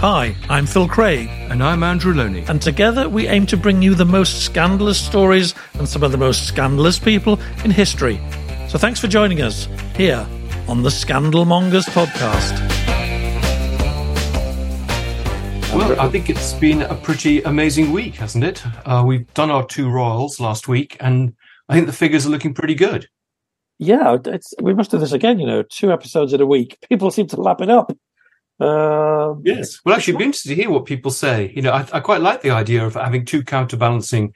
Hi, I'm Phil Craig. And I'm Andrew Lownie. And together we aim to bring you the most scandalous stories and some of the most scandalous people in history. So thanks for joining us here on the Scandalmongers podcast. Well, I think it's been a pretty amazing week, hasn't it? Uh, we've done our two royals last week, and I think the figures are looking pretty good. Yeah, it's, we must do this again. You know, two episodes in a week. People seem to lap it up. Um, Yes. Well, actually, it'd be interesting to hear what people say. You know, I, I quite like the idea of having two counterbalancing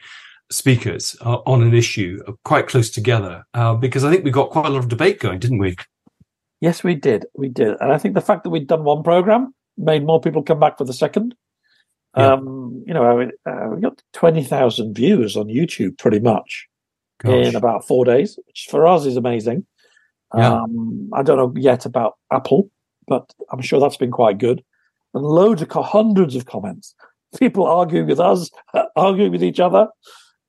speakers uh, on an issue uh, quite close together, uh, because I think we got quite a lot of debate going, didn't we? Yes, we did. We did. And I think the fact that we'd done one program made more people come back for the second. Yeah. Um, you know, I mean, uh, we got 20,000 views on YouTube pretty much Gosh. in about four days, which for us is amazing. Yeah. Um, I don't know yet about Apple, but I'm sure that's been quite good. And loads of, hundreds of comments. People arguing with us, arguing with each other,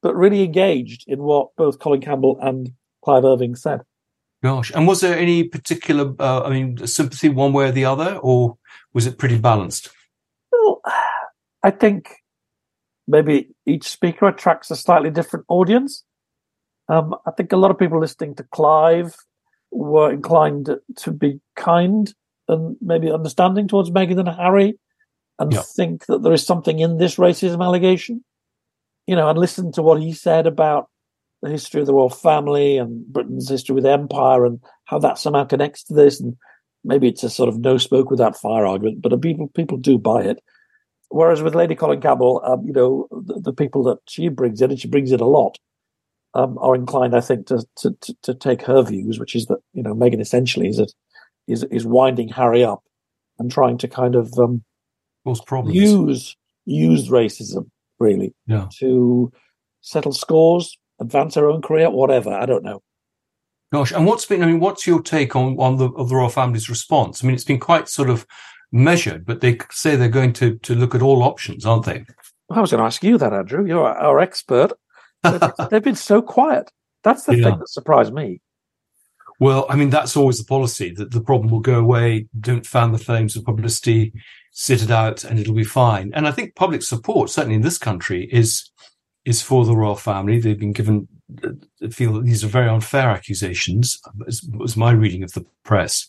but really engaged in what both Colin Campbell and Clive Irving said. Gosh. And was there any particular, uh, I mean, sympathy one way or the other, or was it pretty balanced? Well, I think maybe each speaker attracts a slightly different audience. Um, I think a lot of people listening to Clive were inclined to be kind and maybe understanding towards Meghan and Harry and Yeah. think that there is something in this racism allegation. You know, and listen to what he said about the history of the royal family and Britain's history with empire and how that somehow connects to this. And maybe it's a sort of no smoke without fire argument, but people people do buy it. Whereas with Lady Colin Campbell, um, you know, the, the people that she brings in, and she brings in a lot, um, are inclined, I think, to, to to to take her views, which is that you know Meghan essentially is that is is winding Harry up and trying to kind of um, Cause problems. use use racism really Yeah. to settle scores, advance her own career, whatever. I don't know. Gosh, and what's been? I mean, what's your take on on the of the royal family's response? I mean, it's been quite sort of measured, but they say they're going to to look at all options, aren't they? I was going to ask you that, Andrew. You're our our expert. They've, they've been so quiet. That's the Yeah. thing that surprised me. Well, I mean, that's always the policy that the problem will go away. Don't fan the flames of publicity, sit it out, and it'll be fine. And I think public support, certainly in this country, is is for the royal family. They've been given feel that these are very unfair accusations. Was my reading of the press,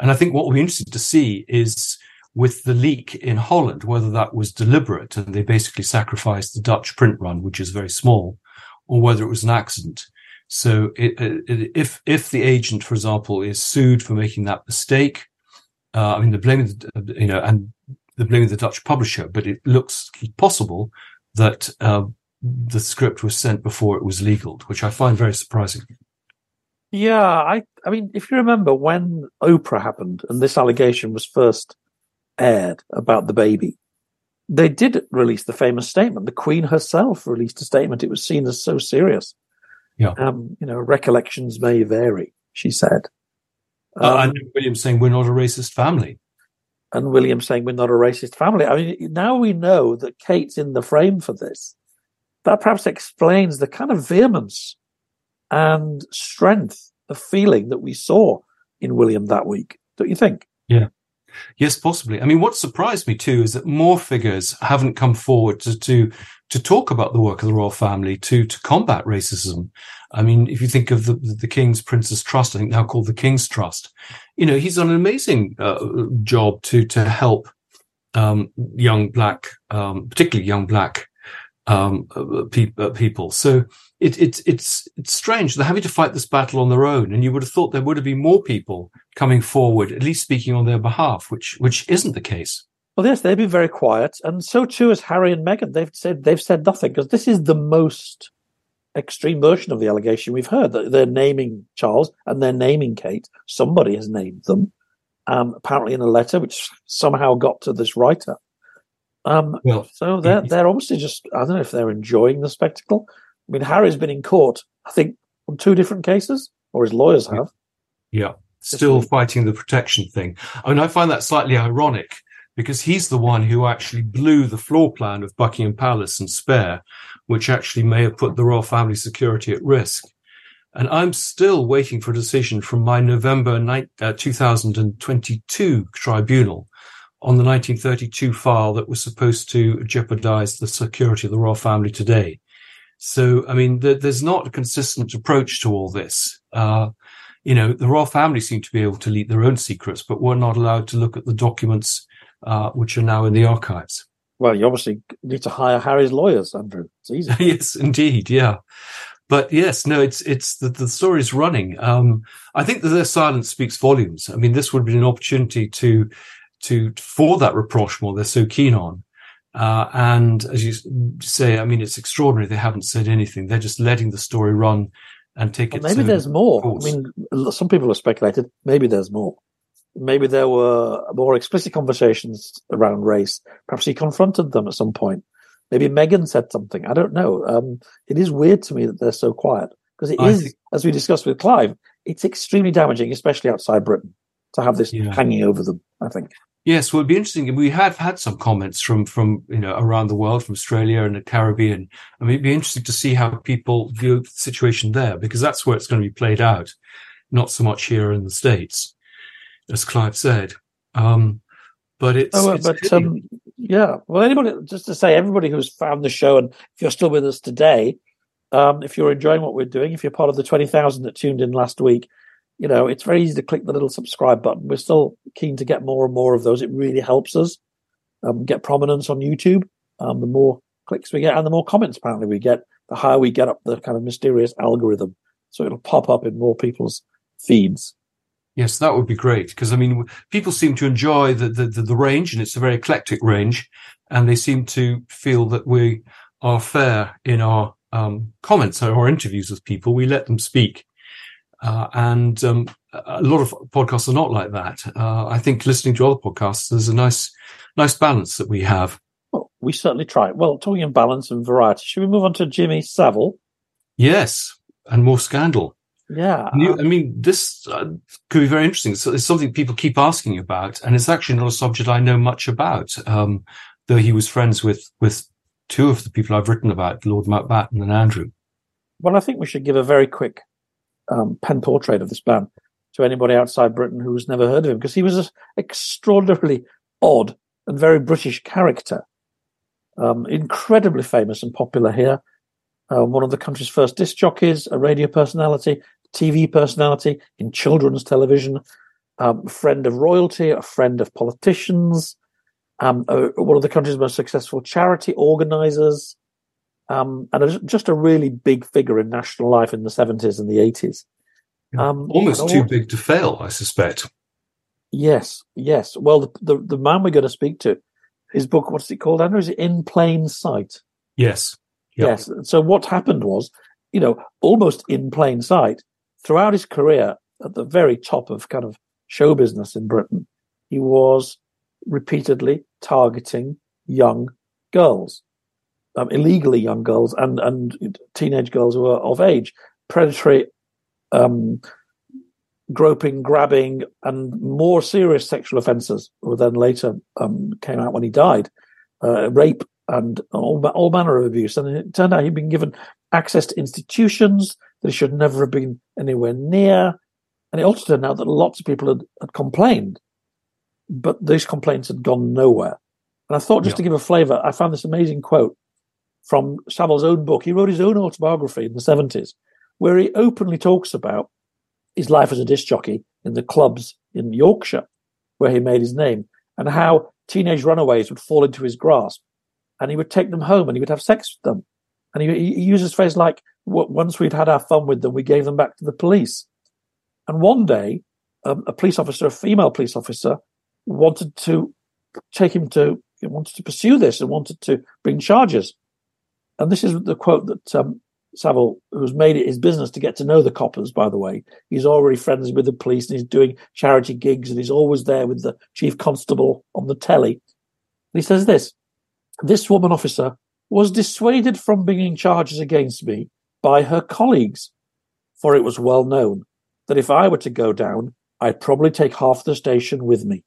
and I think what will be interesting to see is with the leak in Holland whether that was deliberate and they basically sacrificed the Dutch print run, which is very small, or whether it was an accident. So it, it, if if the agent, for example, is sued for making that mistake, uh, I mean, they're blaming the, you know, and they're blaming the Dutch publisher, but it looks possible that uh, the script was sent before it was legal, which I find very surprising. Yeah, I I mean, if you remember when Oprah happened and this allegation was first aired about the baby, they did release the famous statement. The Queen herself released a statement. It was seen as so serious. Yeah. Um, you know, recollections may vary, she said. Um, uh, and William saying we're not a racist family. And William saying we're not a racist family. I mean, now we know that Kate's in the frame for this. That perhaps explains the kind of vehemence and strength of feeling that we saw in William that week. Don't you think? Yeah. Yes, possibly. I mean, what surprised me too is that more figures haven't come forward to to, to talk about the work of the royal family to to combat racism. I mean, if you think of the the King's Prince's Trust, I think now called the King's Trust, you know, he's done an amazing uh, job to to help um, young black, um, particularly young black um, uh, pe- uh, people. So it, it, it's it's strange they're having to fight this battle on their own, and you would have thought there would have been more people coming forward, at least speaking on their behalf, which which isn't the case. Well, yes, they've been very quiet, and so too has Harry and Meghan. They've said they've said nothing because this is the most extreme version of the allegation we've heard. That they're naming Charles and they're naming Kate. Somebody has named them, um, apparently in a letter which somehow got to this writer. Um, well, so they're they're obviously just I don't know if they're enjoying the spectacle. I mean, Harry's been in court, I think, on two different cases, or his lawyers have. Yeah, still fighting the protection thing. I mean, I find that slightly ironic because he's the one who actually blew the floor plan of Buckingham Palace and Spare, which actually may have put the royal family security at risk. And I'm still waiting for a decision from my November uh, 2022 tribunal on the 1932 file that was supposed to jeopardize the security of the royal family today. So, I mean, there's not a consistent approach to all this. Uh, you know, the royal family seem to be able to leak their own secrets, but we're not allowed to look at the documents uh, which are now in the archives. Well, you obviously need to hire Harry's lawyers, Andrew. It's easy. yes, indeed. Yeah. But yes, no, it's it's the, the story's running. Um, I think that their silence speaks volumes. I mean, this would be an opportunity to to for that rapprochement they're so keen on. Uh, and as you say, I mean, it's extraordinary they haven't said anything. They're just letting the story run and take well, it. Maybe there's more. Course. I mean, some people have speculated. Maybe there's more. Maybe there were more explicit conversations around race. Perhaps he confronted them at some point. Maybe Meghan said something. I don't know. Um, it is weird to me that they're so quiet because it I is, think... as we discussed with Clive, it's extremely damaging, especially outside Britain, to have this yeah. hanging over them. I think. Yes, well, it'd be interesting. We have had some comments from from you know around the world, from Australia and the Caribbean. I mean, it'd be interesting to see how people view the situation there, because that's where it's going to be played out, not so much here in the states, as Clive said. Um, but it's, oh, it's but um, yeah. Well, anybody, just to say, everybody who's found the show, and if you're still with us today, um, if you're enjoying what we're doing, if you're part of the twenty thousand that tuned in last week, you know, it's very easy to click the little subscribe button. We're still keen to get more and more of those. It really helps us um, get prominence on YouTube. Um, the more clicks we get and the more comments apparently we get, the higher we get up the kind of mysterious algorithm. So it'll pop up in more people's feeds. Yes, that would be great because I mean, people seem to enjoy the, the, the range, and it's a very eclectic range, and they seem to feel that we are fair in our um, comments or our interviews with people. We let them speak, uh, and um, a lot of podcasts are not like that. Uh, I think listening to other podcasts, there's a nice, nice balance that we have. Well, we certainly try. Well, talking of balance and variety, should we move on to Jimmy Savile? Yes, and more scandal. Yeah. You, I mean, this uh, could be very interesting. So it's something people keep asking about, and it's actually not a subject I know much about. Um, though he was friends with with two of the people I've written about, Lord Mountbatten and Andrew. Well, I think we should give a very quick um, pen portrait of this man to anybody outside Britain who's never heard of him, because he was an extraordinarily odd and very British character. Um, incredibly famous and popular here. Uh, one of the country's first disc jockeys, a radio personality, TV personality in children's television, um, friend of royalty, a friend of politicians, um, uh, one of the country's most successful charity organizers, um, and a, just a really big figure in national life in the 70s and the 80s. Um, Almost too big to fail, I suspect. Yes, yes. Well, the, the, the man we're going to speak to, his book, what's it called, Andrew? Is it In Plain Sight? Yes. Yep. Yes. So what happened was, you know, almost in plain sight, throughout his career at the very top of kind of show business in Britain, he was repeatedly targeting young girls um, illegally young girls and and teenage girls who are of age, predatory um, groping, grabbing, and more serious sexual offences, who then later um, came out when he died, uh, rape and all, all manner of abuse. And it turned out he'd been given access to institutions that he should never have been anywhere near. And it also turned out that lots of people had, had complained, but those complaints had gone nowhere. And I thought, just yeah. to give a flavour, I found this amazing quote from Savile's own book. He wrote his own autobiography in the 70s, where he openly talks about his life as a disc jockey in the clubs in Yorkshire, where he made his name, and how teenage runaways would fall into his grasp. And he would take them home and he would have sex with them. And he, he uses phrase like, once we'd had our fun with them, we gave them back to the police. And one day, um, a police officer, a female police officer, wanted to take him to, wanted to pursue this and wanted to bring charges. And this is the quote that um, Savile, who's made it his business to get to know the coppers, by the way, he's already friends with the police and he's doing charity gigs and he's always there with the chief constable on the telly. And he says this this woman officer was dissuaded from bringing charges against me by her colleagues, for it was well known that if I were to go down, I'd probably take half the station with me.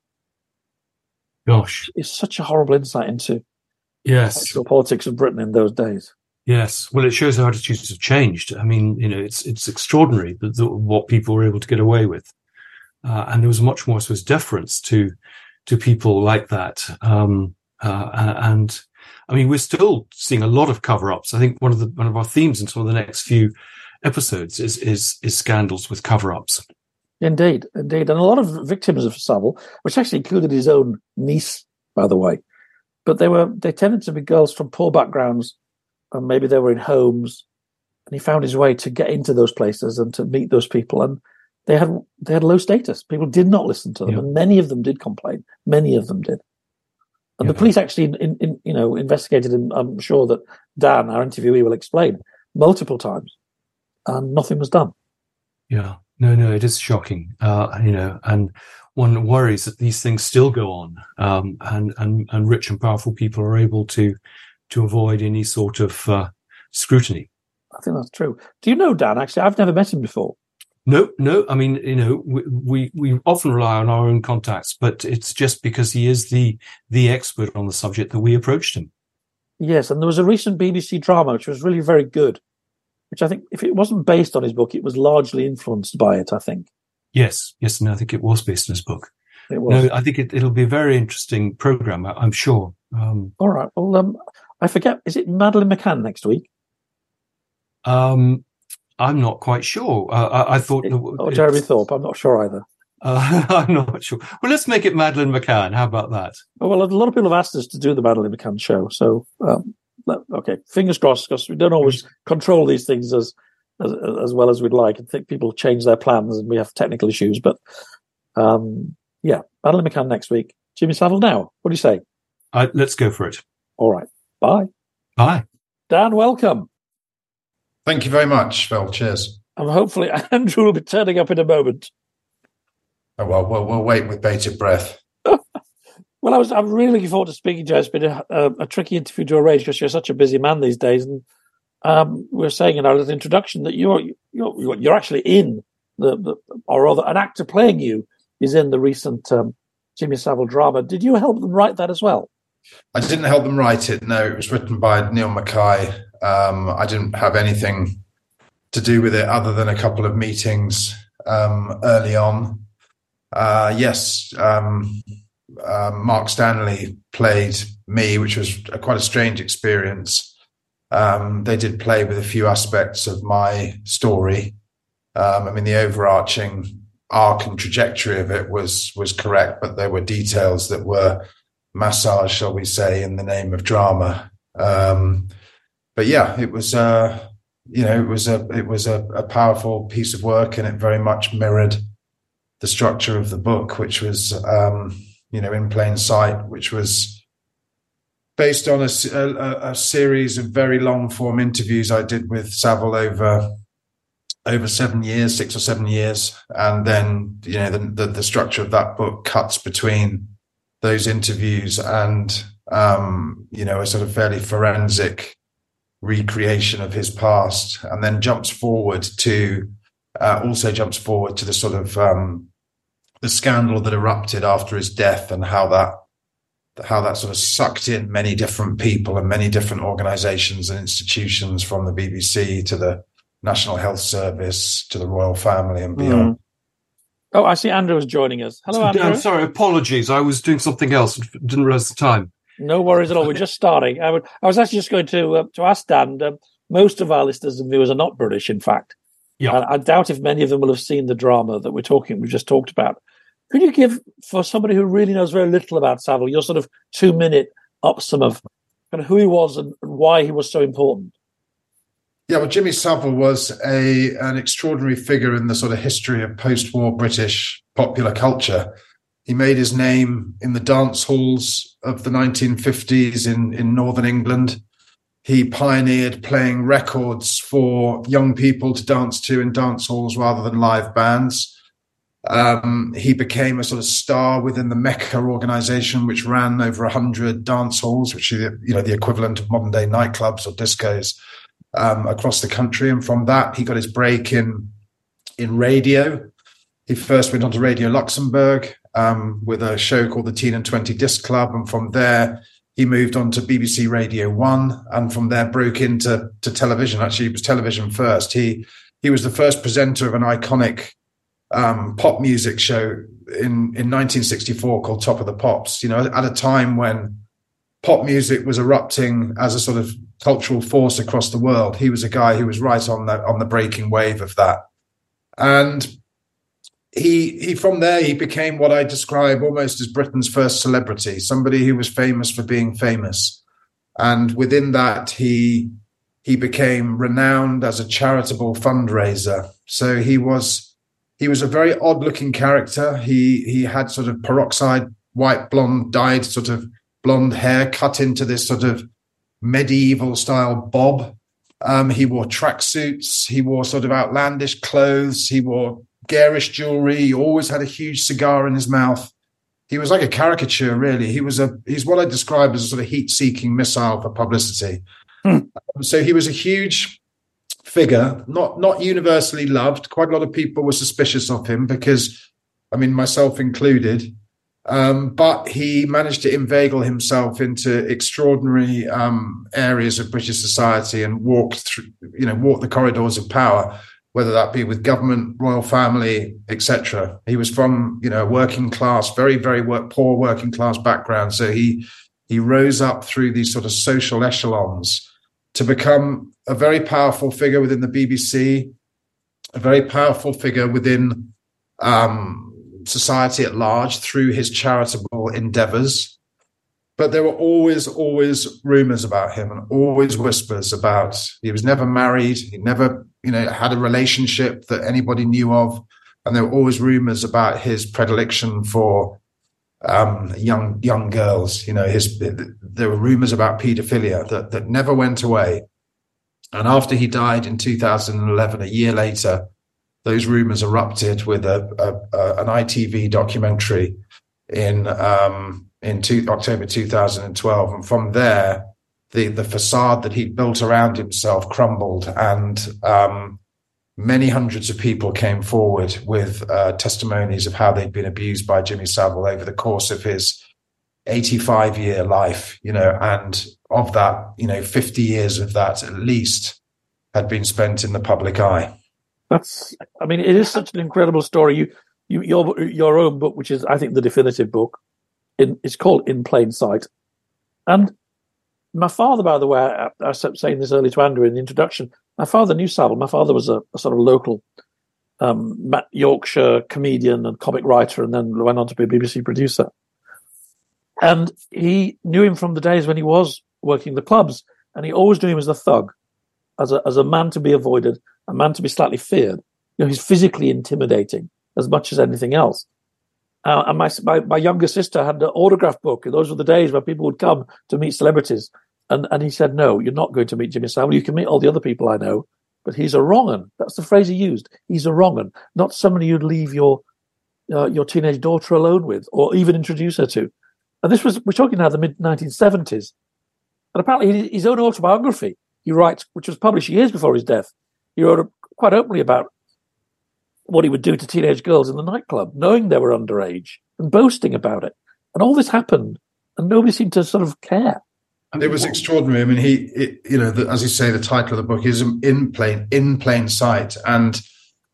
Gosh. It's such a horrible insight into yes. the politics of Britain in those days. Yes, well, it shows how attitudes have changed. I mean, you know, it's it's extraordinary that, that what people were able to get away with, uh, and there was much more, I suppose, deference to to people like that. Um, uh, and I mean, we're still seeing a lot of cover-ups. I think one of the one of our themes in some of the next few episodes is is is scandals with cover-ups. Indeed, indeed, and a lot of victims of Savile, which actually included his own niece, by the way, but they were they tended to be girls from poor backgrounds and maybe they were in homes, and he found his way to get into those places and to meet those people. And they had they had low status. People did not listen to them, yeah. and many of them did complain. Many of them did. And yeah. the police actually, in, in, you know, investigated. And I'm sure that Dan, our interviewee, will explain multiple times, and nothing was done. Yeah, no, no, it is shocking. Uh, you know, and one worries that these things still go on, um, and and and rich and powerful people are able to to avoid any sort of uh, scrutiny. I think that's true. Do you know Dan? Actually, I've never met him before. No, no. I mean, you know, we, we, we often rely on our own contacts, but it's just because he is the the expert on the subject that we approached him. Yes, and there was a recent BBC drama which was really very good, which I think, if it wasn't based on his book, it was largely influenced by it. I think. Yes, yes, and I think it was based on his book. It was. No, I think it, will be a very interesting program. I, am sure. Um, All right. Well, um, I forget. Is it Madeleine McCann next week? Um, I'm not quite sure. Uh, I, I, thought. It, or Jeremy Thorpe. I'm not sure either. Uh, I'm not sure. Well, let's make it Madeleine McCann. How about that? Well, a lot of people have asked us to do the Madeleine McCann show. So, um, okay, fingers crossed, because we don't always control these things as, as, as well as we'd like. I think people change their plans and we have technical issues. But um, yeah, Madeleine McCann next week. Jimmy Savile now. What do you say? Uh, let's go for it. All right. Bye. Bye. Dan, welcome. Thank you very much, Phil. Cheers. And hopefully Andrew will be turning up in a moment. Oh, well, we'll, we'll wait with bated breath. well, I was, I'm really looking forward to speaking to you. It's been a, a, a tricky interview to arrange because you're such a busy man these days. And um, we are saying in our little introduction that you're, you're, you're actually in the, the, or rather an actor playing you is in the recent um, Jimmy Savile drama. Did you help them write that as well? I didn't help them write it. No, it was written by Neil McKay. Um, I didn't have anything to do with it other than a couple of meetings um, early on. Uh, yes, um, uh, Mark Stanley played me, which was a, quite a strange experience. Um, they did play with a few aspects of my story. Um, I mean, the overarching arc and trajectory of it was was correct, but there were details that were massage, shall we say, in the name of drama. Um, but yeah, it was, uh, you know, it was a it was a, a, powerful piece of work, and it very much mirrored the structure of the book, which was, um, you know, in plain sight, which was based on a, a, a series of very long form interviews I did with Savile over over seven years, six or seven years, and then you know the, the, the structure of that book cuts between those interviews and um, you know a sort of fairly forensic recreation of his past, and then jumps forward to uh, also jumps forward to the sort of um, the scandal that erupted after his death and how that how that sort of sucked in many different people and many different organizations and institutions from the BBC to the National Health Service to the royal family and beyond. Mm. Oh, I see Andrew is joining us. Hello, Andrew. I'm sorry, apologies. I was doing something else. and Didn't realize the time. No worries at all. We're just starting. I, would, I was actually just going to uh, to ask Dan. Uh, most of our listeners and viewers are not British, in fact. Yeah. I, I doubt if many of them will have seen the drama that we're talking. We just talked about. Could you give, for somebody who really knows very little about Savile, your sort of two minute upsum of kind of who he was and why he was so important? Yeah, well, Jimmy Savile was a an extraordinary figure in the sort of history of post-war British popular culture. He made his name in the dance halls of the 1950s in, in northern England. He pioneered playing records for young people to dance to in dance halls rather than live bands. Um, he became a sort of star within the Mecca organization, which ran over 100 dance halls, which are you know the equivalent of modern day nightclubs or discos um, across the country. And from that, he got his break in in radio. He first went on to Radio Luxembourg um, with a show called the Teen and Twenty Disc Club, and from there he moved on to BBC Radio One, and from there broke into to television. Actually, it was television first. He he was the first presenter of an iconic um, pop music show in in 1964 called Top of the Pops. You know, at a time when pop music was erupting as a sort of cultural force across the world. He was a guy who was right on the on the breaking wave of that, and he he from there he became what I describe almost as Britain's first celebrity, somebody who was famous for being famous, and within that he he became renowned as a charitable fundraiser. So he was he was a very odd looking character. He he had sort of peroxide white blonde dyed sort of blonde hair cut into this sort of medieval style bob. Um, he wore tracksuits. He wore sort of outlandish clothes. He wore garish jewelry. He always had a huge cigar in his mouth. He was like a caricature, really. He was a he's what I describe as a sort of heat-seeking missile for publicity. Hmm. So he was a huge figure, not not universally loved. Quite a lot of people were suspicious of him because, I mean, myself included. Um, but he managed to inveigle himself into extraordinary um, areas of British society and walked through, you know, walked the corridors of power, whether that be with government, royal family, etc. He was from, you know, working class, very, very work, poor working class background. So he he rose up through these sort of social echelons to become a very powerful figure within the BBC, a very powerful figure within um, society at large through his charitable endeavors. But there were always, always rumors about him and always whispers about he was never married. He never, you know, had a relationship that anybody knew of. And there were always rumors about his predilection for um, young young girls. You know, his there were rumors about paedophilia that that never went away. And after he died in 2011, a year later, those rumors erupted with a, a, a an ITV documentary in um, in two, October 2012, and from there, the the facade that he'd built around himself crumbled, and um, many hundreds of people came forward with uh, testimonies of how they'd been abused by Jimmy Savile over the course of his 85 year life, you know, and of that, you know, 50 years of that at least had been spent in the public eye. That's, I mean, it is such an incredible story. You, you, your, your own book, which is, I think, the definitive book, in, it's called In Plain Sight. And my father, by the way, I, I was saying this earlier to Andrew in the introduction. My father knew Savile. My father was a, a sort of local um, Yorkshire comedian and comic writer, and then went on to be a BBC producer. And he knew him from the days when he was working the clubs, and he always knew him as a thug, as a as a man to be avoided, a man to be slightly feared. You know, he's physically intimidating as much as anything else. Uh, and my, my, my younger sister had an autograph book. Those were the days where people would come to meet celebrities. And, and he said, no, you're not going to meet Jimmy Savile. You can meet all the other people I know, but he's a wrong un. That's the phrase he used. He's a wrong un, not somebody you'd leave your, uh, your teenage daughter alone with or even introduce her to. And this was, we're talking now the mid 1970s. And apparently his own autobiography, he writes, which was published years before his death, he wrote quite openly about what he would do to teenage girls in the nightclub, knowing they were underage and boasting about it. And all this happened, and nobody seemed to sort of care. It was extraordinary. I mean, he, it, you know, the, as you say, the title of the book is in plain in plain sight, and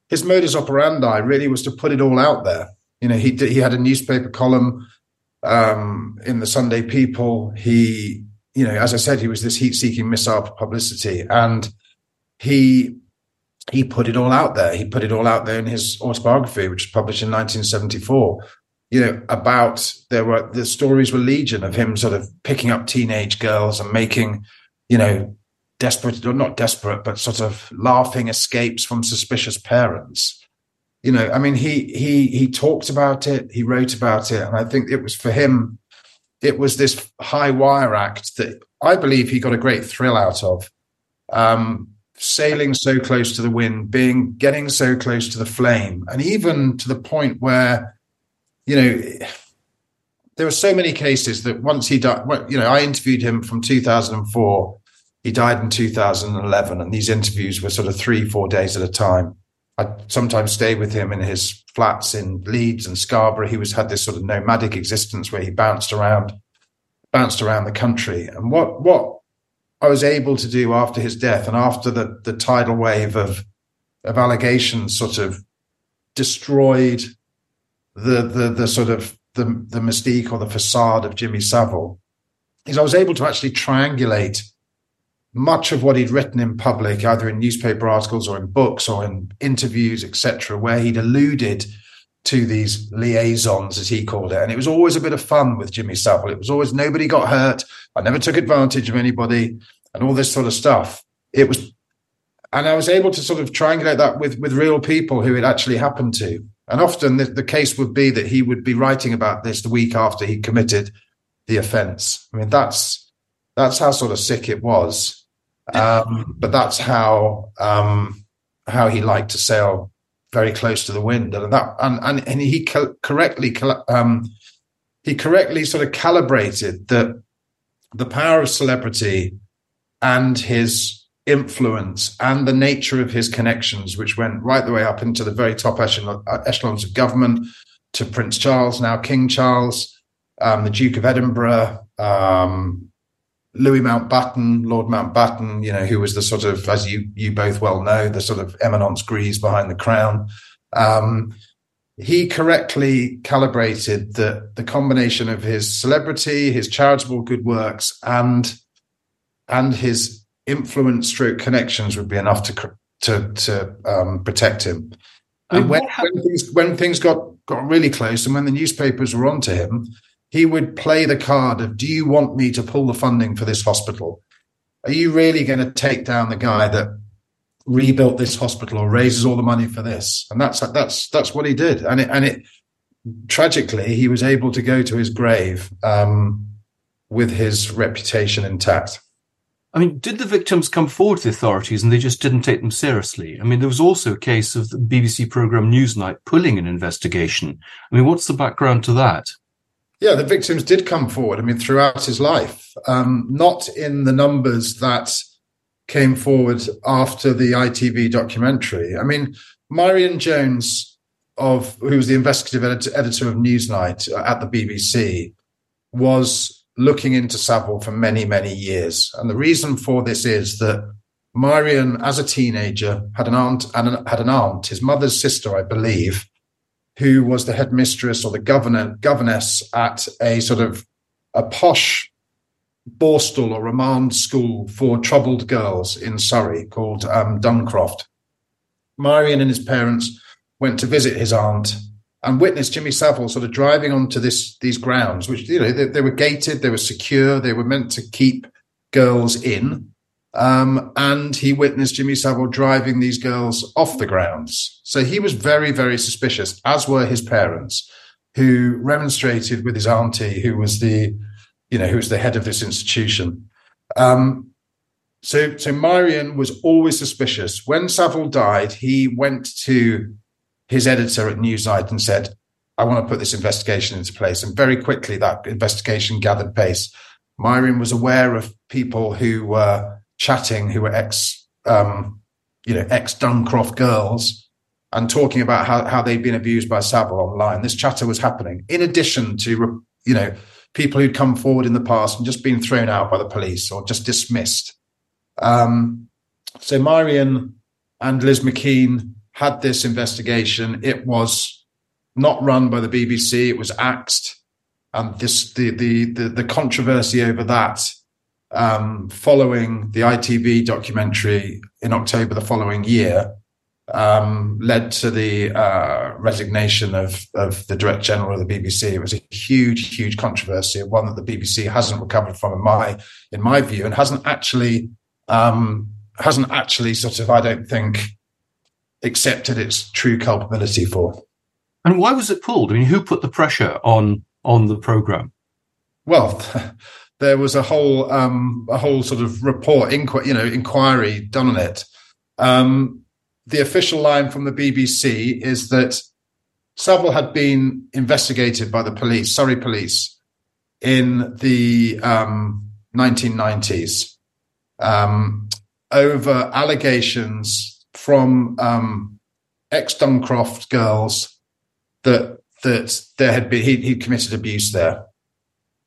his modus operandi really was to put it all out there. You know, he he had a newspaper column um, in the Sunday People. He, you know, as I said, he was this heat-seeking missile for publicity, and he he put it all out there. He put it all out there in his autobiography, which was published in 1974. You know, about there were the stories were legion of him sort of picking up teenage girls and making, you know, desperate or not desperate, but sort of laughing escapes from suspicious parents. You know, I mean, he he he talked about it, he wrote about it, and I think it was for him, it was this high wire act that I believe he got a great thrill out of. Um, sailing so close to the wind, being getting so close to the flame, and even to the point where, you know, there were so many cases that once he died, you know, I interviewed him from 2004. He died in 2011, and these interviews were sort of three, four days at a time. I'd sometimes stay with him in his flats in Leeds and Scarborough. He was had this sort of nomadic existence where he bounced around, bounced around the country. And what what I was able to do after his death and after the, the tidal wave of of allegations sort of destroyed the the the sort of the the mystique or the facade of Jimmy Savile is I was able to actually triangulate much of what he'd written in public, either in newspaper articles or in books or in interviews, etc., where he'd alluded to these liaisons, as he called it. And it was always a bit of fun with Jimmy Savile. It was always nobody got hurt. I never took advantage of anybody and all this sort of stuff. It was, and I was able to sort of triangulate that with, with real people who it actually happened to. And often the, the case would be that he would be writing about this the week after he committed the offense. I mean, that's, that's how sort of sick it was. Um, but that's how, um, how he liked to sail very close to the wind, and that and and, and he co- correctly um, he correctly sort of calibrated that the power of celebrity and his influence and the nature of his connections, which went right the way up into the very top echelons of government to Prince Charles, now King Charles, um, the Duke of Edinburgh, um, Louis Mountbatten, Lord Mountbatten, you know, who was the sort of, as you you both well know, the sort of eminence grise behind the crown. Um, he correctly calibrated the the combination of his celebrity, his charitable good works, and and his influence stroke connections would be enough to to to um, protect him. And when, when things when things got got really close, and when the newspapers were onto him, he would play the card of, do you want me to pull the funding for this hospital? Are you really going to take down the guy that rebuilt this hospital or raises all the money for this? And that's, that's, that's what he did. And it, and it, tragically, he was able to go to his grave, um, with his reputation intact. I mean, did the victims come forward to the authorities and they just didn't take them seriously? I mean, there was also a case of the BBC program Newsnight pulling an investigation. I mean, what's the background to that? Yeah, the victims did come forward. I mean, throughout his life, um, not in the numbers that came forward after the ITV documentary. I mean, Meirion Jones, of who was the investigative editor of Newsnight at the BBC, was looking into Savile for many, many years. And the reason for this is that Meirion, as a teenager, had an aunt and an, had an aunt, his mother's sister, I believe, who was the headmistress or the governor governess at a sort of a posh borstal or remand school for troubled girls in Surrey called um, Duncroft. Meirion and his parents went to visit his aunt and witnessed Jimmy Savile sort of driving onto this these grounds, which you know they, they were gated, they were secure, they were meant to keep girls in. Um, and he witnessed Jimmy Savile driving these girls off the grounds. So he was very, very suspicious, as were his parents, who remonstrated with his auntie, who was the, you know, who was the head of this institution. Um, so, so Meirion was always suspicious. When Savile died, he went to his editor at Newsnight and said, I want to put this investigation into place. And very quickly, that investigation gathered pace. Meirion was aware of people who were chatting who were ex, um, you know, ex Duncroft girls and talking about how, how they'd been abused by Savile online. This chatter was happening in addition to, you know, people who'd come forward in the past and just been thrown out by the police or just dismissed. Um, so Meirion and Liz MacKean had this investigation. It was not run by the BBC. It was axed, and this the the the, the controversy over that um, following the ITV documentary in October the following year um, led to the uh, resignation of, of the Director General of the BBC. It was a huge, huge controversy, one that the BBC hasn't recovered from, in my in my view, and hasn't actually um, hasn't actually sort of, I don't think, accepted its true culpability for. And why was it pulled? I mean, who put the pressure on on the program? Well, there was a whole um, a whole sort of report, inqu- you know, inquiry done on it. Um, the official line from the BBC is that Savile had been investigated by the police, Surrey police, in the um, 1990s um, over allegations from um, ex Duncroft girls that that there had been he, he committed abuse there.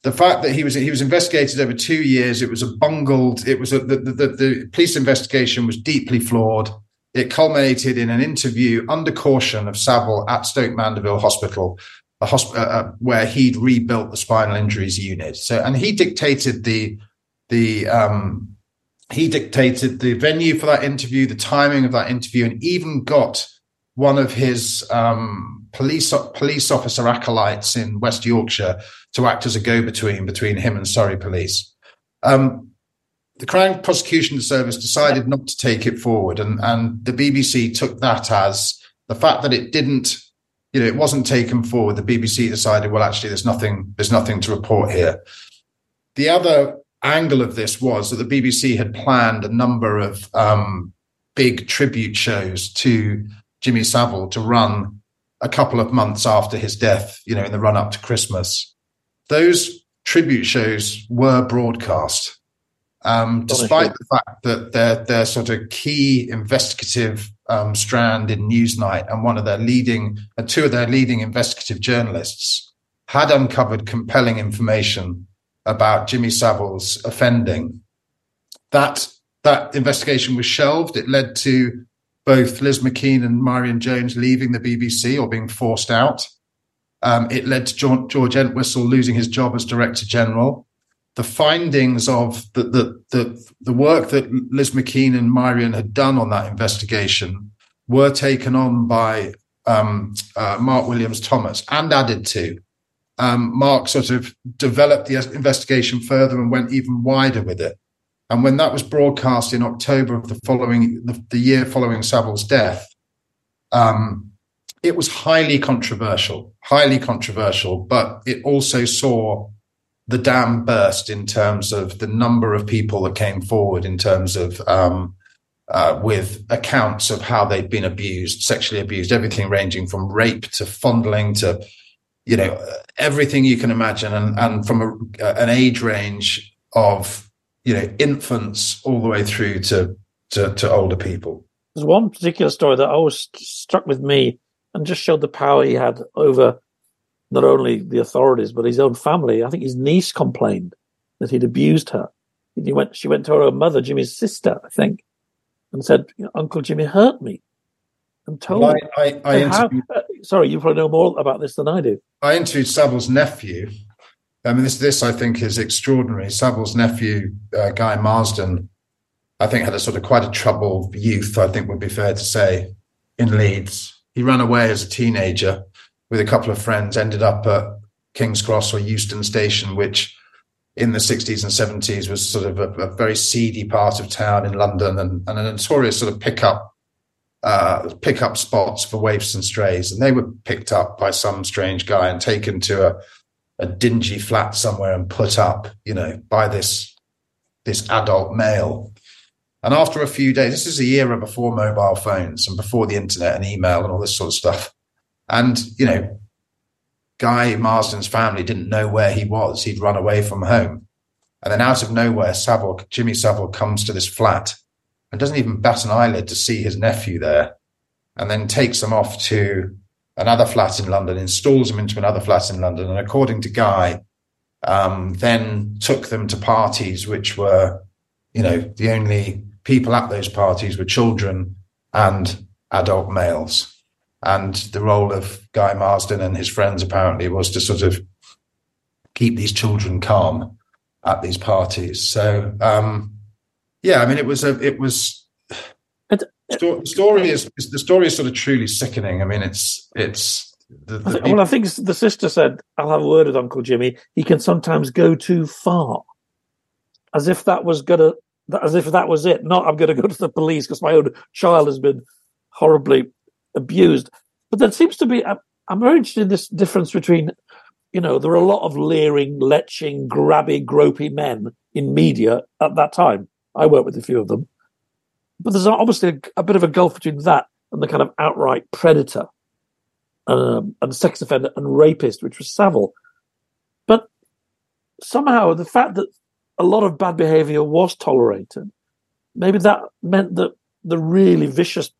The fact that he was he was investigated over two years, it was a bungled. It was a, the, the the police investigation was deeply flawed. It culminated in an interview under caution of Savile at Stoke Mandeville Hospital, a hosp- uh, uh, where he'd rebuilt the spinal injuries unit. So, and he dictated the the um, he dictated the venue for that interview, the timing of that interview, and even got one of his um, police police officer acolytes in West Yorkshire to act as a go between between him and Surrey Police. Um, the Crown Prosecution Service decided not to take it forward, and and the BBC took that as the fact that it didn't, you know, it wasn't taken forward. The BBC decided, well, actually, there's nothing, there's nothing to report here. The other angle of this was that the BBC had planned a number of um, big tribute shows to Jimmy Savile to run a couple of months after his death, you know, in the run up to Christmas. Those tribute shows were broadcast um, despite the fact that their their sort of key investigative um, strand in Newsnight and one of their leading, and two of their leading investigative journalists had uncovered compelling information about Jimmy Savile's offending. That that investigation was shelved. It led to both Liz MacKean and Meirion Jones leaving the BBC or being forced out. Um, it led to George Entwistle losing his job as Director General the findings of the, the, the, the, work that Liz MacKean and Meirion had done on that investigation were taken on by um, uh, Mark Williams Thomas and added to. Um, Mark sort of developed the investigation further and went even wider with it. And when that was broadcast in October of the following, the, the year following Savile's death, um, it was highly controversial, highly controversial, but it also saw the dam burst in terms of the number of people that came forward in terms of um, uh, with accounts of how they'd been abused, sexually abused, everything ranging from rape to fondling to, you know, everything you can imagine, and and from a, an age range of you know infants all the way through to to, to older people. There's one particular story that always struck with me and just showed the power he had over not only the authorities but his own family. I think his niece complained that he'd abused her. He went, she went to her own mother, Jimmy's sister, I think, and said, "Uncle Jimmy hurt me," and told well, I, I, I how, uh, sorry, you probably know more about this than I do. I interviewed Savile's nephew. I mean, this this I think is extraordinary. Savile's nephew, uh, Guy Marsden, I think had a sort of quite a troubled youth. I think would be fair to say in Leeds. He ran away as a teenager with a couple of friends, ended up at King's Cross or Euston Station, which in the 60s and 70s was sort of a, a very seedy part of town in London and, and a notorious sort of pickup uh, pickup spots for waifs and strays. And they were picked up by some strange guy and taken to a, a dingy flat somewhere and put up, you know, by this this adult male. And after a few days, this is a era before mobile phones and before the internet and email and all this sort of stuff. And, you know, Guy Marsden's family didn't know where he was. He'd run away from home. And then out of nowhere, Savile, Jimmy Savile comes to this flat and doesn't even bat an eyelid to see his nephew there. and then takes them off to another flat in London, installs them into another flat in London, and according to Guy, um, then took them to parties which were, you know, the only people at those parties were children and adult males. And the role of Guy Marsden and his friends apparently was to sort of keep these children calm at these parties. So, um, yeah, I mean, it was a, it was, uh, the story is the story is sort of truly sickening. I mean, it's it's. The, the well, I think the sister said, "I'll have a word with Uncle Jimmy. He can sometimes go too far, as if that was gonna, as if that was it. Not, I'm going to go to the police because my own child has been horribly abused. But there seems to be. I'm very interested in this difference between, you know, there are a lot of leering, leching, grabby, gropey men in media at that time. I work with a few of them but there's obviously a, a, bit of a gulf between that and the kind of outright predator um, and sex offender and rapist, which was Savile. But somehow the fact that a lot of bad behavior was tolerated, maybe that meant that the really vicious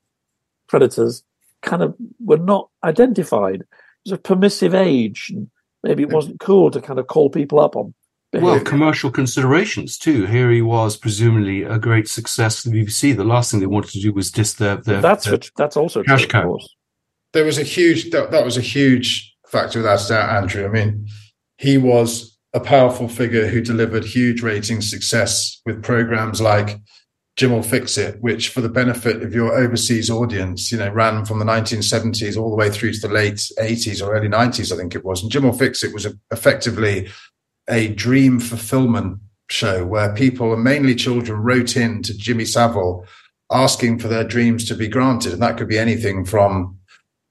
predators kind of were not identified. It was a permissive age. And maybe it wasn't cool to kind of call people up on well, commercial considerations too. Here he was, presumably a great success for the BBC. The last thing they wanted to do was diss their, their that's their that's also cash cow. There was a huge that, that was a huge factor without doubt, Andrew. I mean, he was a powerful figure who delivered huge rating success with programs like Jim'll Fix It, which for the benefit of your overseas audience, you know, ran from the 1970s all the way through to the late 80s or early 90s, I think it was. And Jim'll Fix It was effectively a dream fulfillment show where people, and mainly children, wrote in to Jimmy Savile asking for their dreams to be granted. And that could be anything from,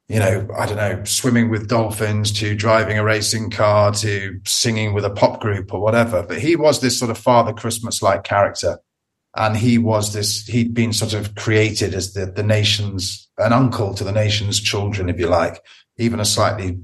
you know, I don't know, swimming with dolphins to driving a racing car to singing with a pop group or whatever. But he was this sort of Father Christmas like character. And he was this, he'd been sort of created as the, the nation's, an uncle to the nation's children, if you like, even a slightly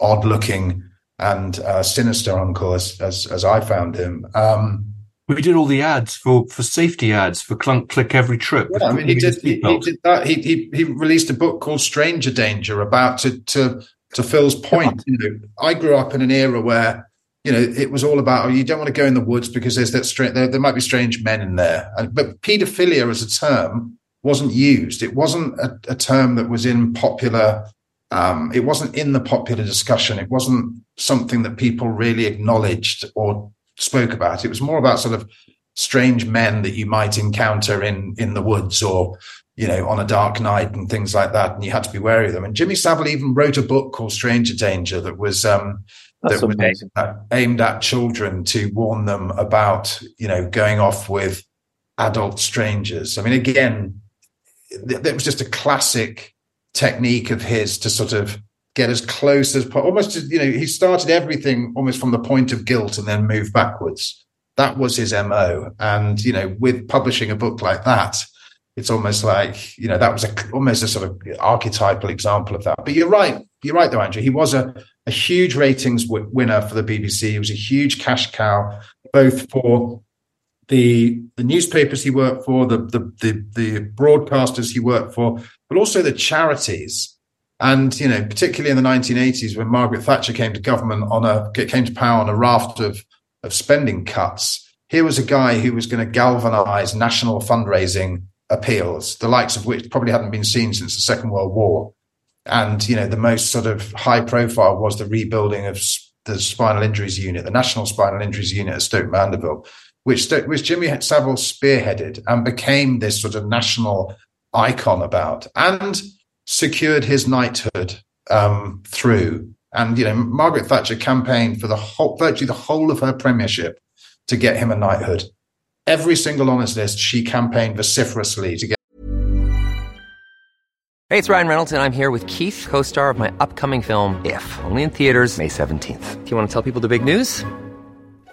odd looking and uh, sinister uncle as, as, as I found him. Um, we did all the ads for for safety ads for Clunk Click every trip. Yeah, I mean, he did, he, he, did that. He, he he released a book called Stranger Danger about to to to Phil's point. You know, I grew up in an era where you know it was all about oh, you don't want to go in the woods because there's that strange there, there might be strange men in there. And, but paedophilia as a term wasn't used. It wasn't a, a term that was in popular um, it wasn't in the popular discussion. It wasn't something that people really acknowledged or spoke about. It was more about sort of strange men that you might encounter in in the woods or you know on a dark night and things like that, and you had to be wary of them. And Jimmy Savile even wrote a book called Stranger Danger that was um, that was aimed at, aimed at children to warn them about you know going off with adult strangers. I mean, again, it was just a classic technique of his to sort of get as close as almost you know he started everything almost from the point of guilt and then moved backwards. That was his mo and you know with publishing a book like that it's almost like you know that was a, almost a sort of archetypal example of that. But you're right you're right though andrew. He was a, a huge ratings w- winner for the bbc he was a huge cash cow both for the the newspapers he worked for the the the, the broadcasters he worked for but also the charities. And you know, particularly in the 1980s, when Margaret Thatcher came to government on a came to power on a raft of of spending cuts, here was a guy who was going to galvanise national fundraising appeals, the likes of which probably hadn't been seen since the Second World War. And you know, the most sort of high profile was the rebuilding of the spinal injuries unit, the National Spinal Injuries Unit at Stoke Mandeville, which, which Jimmy Savile spearheaded and became this sort of national icon about and secured his knighthood um, through. And, you know, Margaret Thatcher campaigned for the whole, virtually the whole of her premiership to get him a knighthood. Every single honors list, she campaigned vociferously to get. Hey, it's Ryan Reynolds, and I'm here with Keith, co star of my upcoming film, If, only in theaters, May 17th. Do you want to tell people the big news?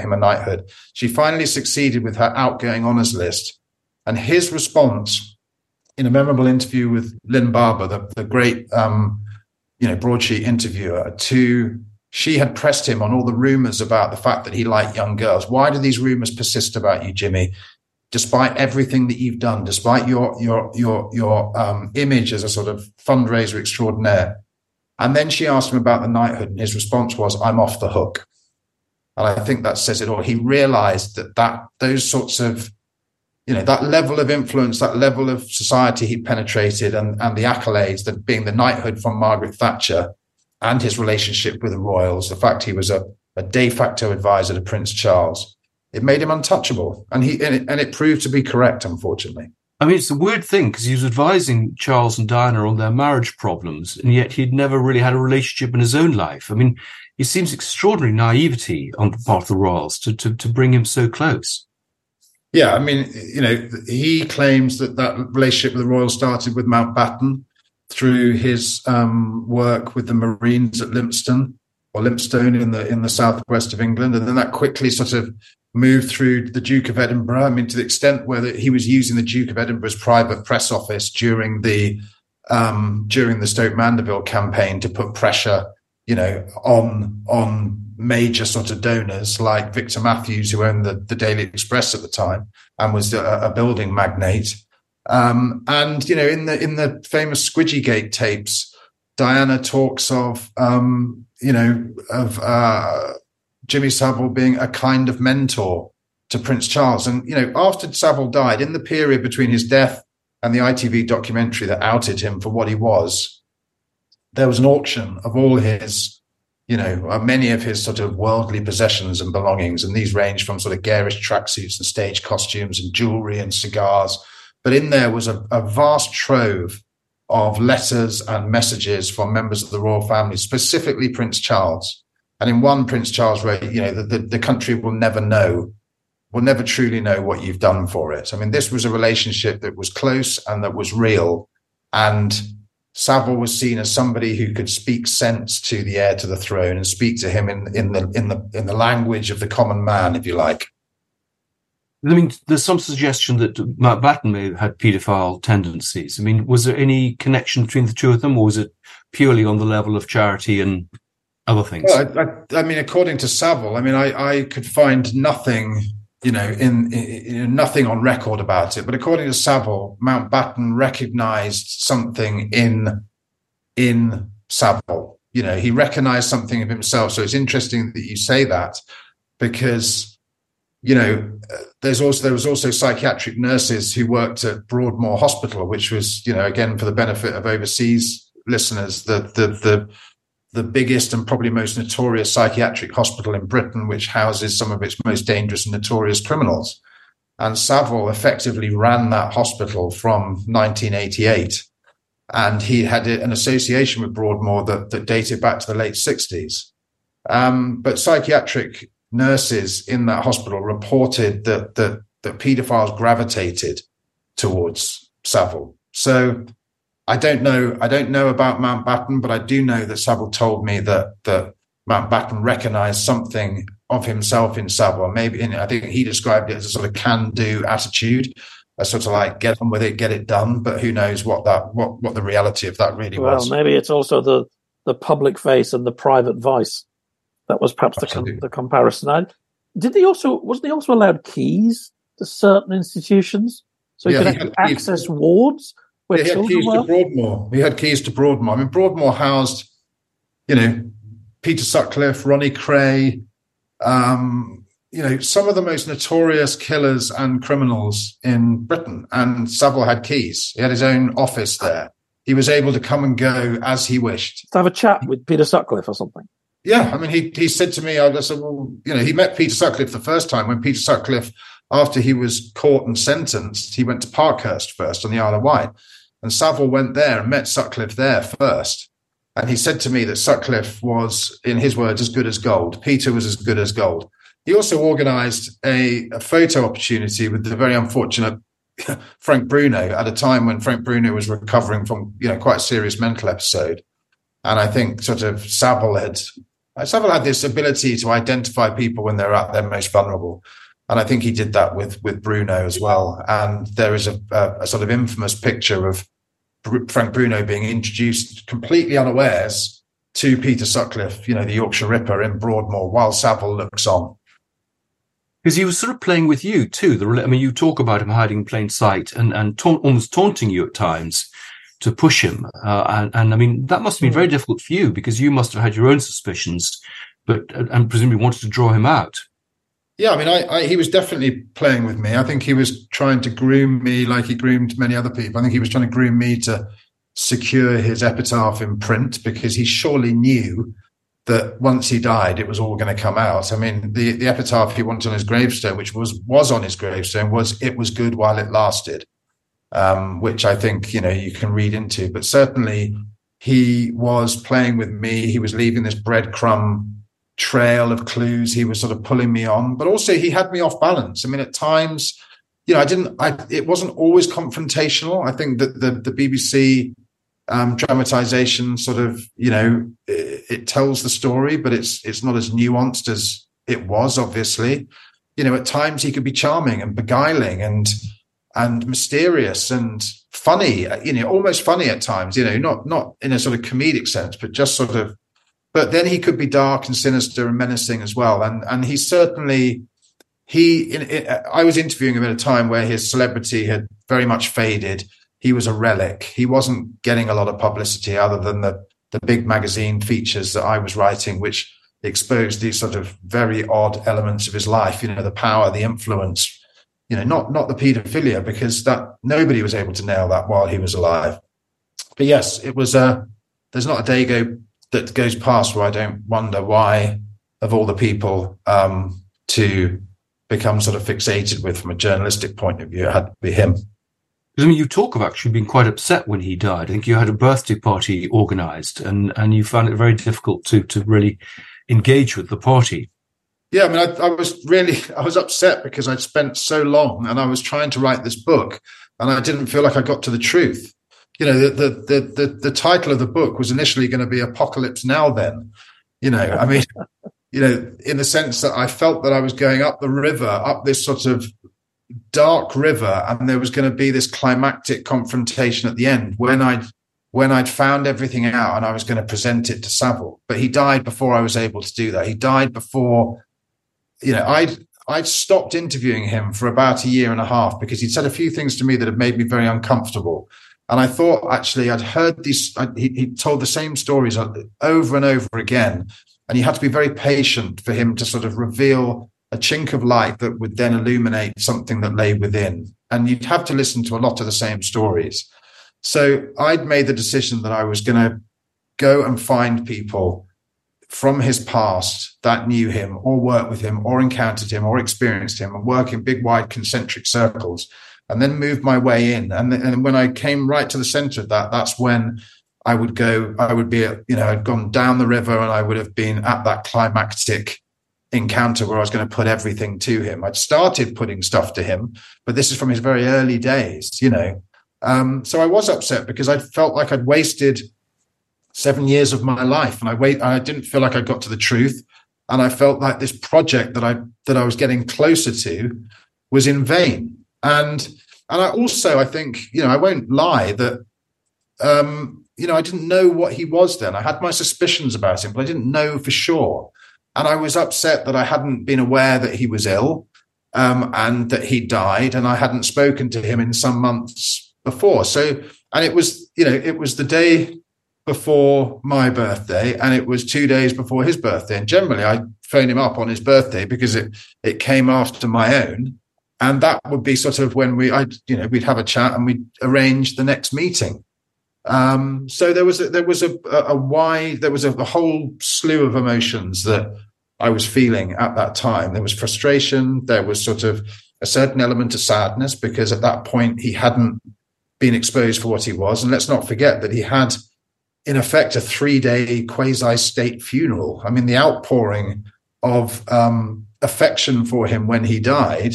Him a knighthood. She finally succeeded with her outgoing honours list. And his response in a memorable interview with Lynn Barber, the, the great um, you know, broadsheet interviewer, to she had pressed him on all the rumors about the fact that he liked young girls. Why do these rumors persist about you, Jimmy? Despite everything that you've done, despite your your your your um, image as a sort of fundraiser extraordinaire, and then she asked him about the knighthood, and his response was, "I'm off the hook." And I think that says it all. He realized that that those sorts of, you know, that level of influence, that level of society he penetrated, and and the accolades that being the knighthood from Margaret Thatcher, and his relationship with the royals, the fact he was a, a de facto advisor to Prince Charles, it made him untouchable, and he and it, and it proved to be correct, unfortunately. I mean, it's a weird thing because he was advising Charles and Diana on their marriage problems, and yet he'd never really had a relationship in his own life. I mean, it seems extraordinary naivety on the part of the royals to, to, to bring him so close. Yeah, I mean, you know, he claims that that relationship with the royals started with Mountbatten through his um, work with the Marines at Lympstone or Lympstone in the in the southwest of England, and then that quickly sort of moved through the Duke of Edinburgh. I mean, to the extent where he was using the Duke of Edinburgh's private press office during the um, during the Stoke Mandeville campaign to put pressure, you know, on on major sort of donors like Victor Matthews, who owned the, the Daily Express at the time and was a, a building magnate. Um, and you know, in the in the famous Squidgy Gate tapes, Diana talks of um, you know of uh, Jimmy Savile being a kind of mentor to Prince Charles. And, you know, after Savile died, in the period between his death and the ITV documentary that outed him for what he was, there was an auction of all his, you know, uh, many of his sort of worldly possessions and belongings. And these range from sort of garish tracksuits and stage costumes and jewelry and cigars. But in there was a, a vast trove of letters and messages from members of the royal family, specifically Prince Charles and in one, Prince Charles wrote, you know, the, the, the country will never know, will never truly know what you've done for it. I mean, this was a relationship that was close and that was real. And Savile was seen as somebody who could speak sense to the heir to the throne and speak to him in, in the in the in the language of the common man, if you like. I mean, there's some suggestion that Mountbatten may have had paedophile tendencies. I mean, was there any connection between the two of them, or was it purely on the level of charity and other things? Well, I, I, mean, according to Savile, I mean, I, I could find nothing, you know, in, in, nothing on record about it. But according to Savile, Mountbatten recognised something in in Savile. You know, he recognised something of himself. So it's interesting that you say that because you know, there's also there was also psychiatric nurses who worked at Broadmoor Hospital, which was, you know, again for the benefit of overseas listeners, the the the the biggest and probably most notorious psychiatric hospital in Britain, which houses some of its most dangerous and notorious criminals. And Savile effectively ran that hospital from 1988. And he had an association with Broadmoor that, that dated back to the late 60s. Um, but psychiatric nurses in that hospital reported that, that, that paedophiles gravitated towards Savile. So I don't know. I don't know about Mountbatten, but I do know that Savile told me that that Mountbatten recognised something of himself in Savile. Maybe I think he described it as a sort of can-do attitude, a sort of like get on with it, get it done. But who knows what that what what the reality of that really well, was? Well, maybe it's also the the public face and the private vice. That was perhaps the com- the comparison. I, did they also wasn't he also allowed keys to certain institutions? So he yeah, could access wards where yeah, he had keys were? to Broadmoor. He had keys to Broadmoor. I mean, Broadmoor housed, you know, Peter Sutcliffe, Ronnie Kray, um, you know, some of the most notorious killers and criminals in Britain. And Savile had keys. He had his own office there. He was able to come and go as he wished. To have a chat with Peter Sutcliffe or something. Yeah, I mean, he he said to me, I said, well, you know, he met Peter Sutcliffe the first time when Peter Sutcliffe, after he was caught and sentenced, he went to Parkhurst first on the Isle of Wight, and Savile went there and met Sutcliffe there first. And he said to me that Sutcliffe was, in his words, as good as gold. Peter was as good as gold. He also organised a, a photo opportunity with the very unfortunate Frank Bruno at a time when Frank Bruno was recovering from, you know, quite a serious mental episode. And I think sort of Savile had Savile had this ability to identify people when they're at their most vulnerable. And I think he did that with with Bruno as well. And there is a, a, a sort of infamous picture of Frank Bruno being introduced completely unawares to Peter Sutcliffe, you know, the Yorkshire Ripper in Broadmoor, while Savile looks on. Because he was sort of playing with you too. The, I mean, you talk about him hiding in plain sight and, and ta- almost taunting you at times to push him. Uh, and, and, I mean, that must have been very hmm. difficult for you because you must have had your own suspicions, but and presumably wanted to draw him out. Yeah, I mean, I, I, he was definitely playing with me. I think he was trying to groom me like he groomed many other people. I think he was trying to groom me to secure his epitaph in print because he surely knew that once he died, it was all going to come out. I mean, the, the epitaph he wanted on his gravestone, which was was on his gravestone, was "It was good while it lasted," um, which I think you know you can read into. But certainly, he was playing with me. He was leaving this breadcrumb trail of clues. He was sort of pulling me on, but also he had me off balance. I mean, at times, you know, I didn't. I it wasn't always confrontational. I think that the the BBC um, dramatization sort of, you know, it, it, tells the story, but it's it's not as nuanced as it was. Obviously, you know, at times he could be charming and beguiling and and mysterious and funny. You know, almost funny at times. You know, not not in a sort of comedic sense, but just sort of but then he could be dark and sinister and menacing as well. And and he certainly he in, in, uh, I was interviewing him at a time where his celebrity had very much faded. He was a relic. He wasn't getting a lot of publicity other than the the big magazine features that I was writing, which exposed these sort of very odd elements of his life. You know, the power, the influence. You know, not not the paedophilia because that nobody was able to nail that while he was alive. But yes, it was a. There's not a day go that goes past where I don't wonder why, of all the people um, to become sort of fixated with from a journalistic point of view, it had to be him. I mean, you talk of actually being quite upset when he died. I think you had a birthday party organised, and and you found it very difficult to to really engage with the party. Yeah, I mean, I, I, was really I was upset because I'd spent so long, and I was trying to write this book, and I didn't feel like I got to the truth you know, the, the, the, the, title of the book was initially going to be Apocalypse Now Then. You know, I mean, you know, in the sense that I felt that I was going up the river, up this sort of dark river, and there was going to be this climactic confrontation at the end when I'd when I'd found everything out and I was going to present it to Savile. But he died before I was able to do that. He died before, you know, I'd I'd stopped interviewing him for about a year and a half because he'd said a few things to me that had made me very uncomfortable. And I thought actually I'd heard these, I, he, he told the same stories over and over again. And you had to be very patient for him to sort of reveal a chink of light that would then illuminate something that lay within. And you'd have to listen to a lot of the same stories. So I'd made the decision that I was going to go and find people from his past that knew him or worked with him or encountered him or experienced him and work in big, wide concentric circles and then moved my way in. And, and when I came right to the center of that, that's when I would go, I would be, you know, I'd gone down the river and I would have been at that climactic encounter where I was going to put everything to him. I'd started putting stuff to him, but this is from his very early days, you know. Um, so I was upset because I felt like I'd wasted seven years of my life and I wait, I didn't feel like I got to the truth. And I felt like this project that I, that I was getting closer to was in vain. And and I also, I think, you know, I won't lie that, um, you know, I didn't know what he was then. I had my suspicions about him, but I didn't know for sure. And I was upset that I hadn't been aware that he was ill. um, and that he died, and I hadn't spoken to him in some months before. So, and it was, you know, it was the day before my birthday, and it was two days before his birthday. And generally, I phone him up on his birthday because it it came after my own, and that would be sort of when we, I, you know, we'd have a chat and we'd arrange the next meeting. Um, so there was a, there was a, a, there was a, a whole slew of emotions that I was feeling at that time. There was frustration. There was sort of a certain element of sadness because at that point he hadn't been exposed for what he was. And let's not forget that he had, in effect, a three day quasi state funeral. I mean, the outpouring of um, affection for him when he died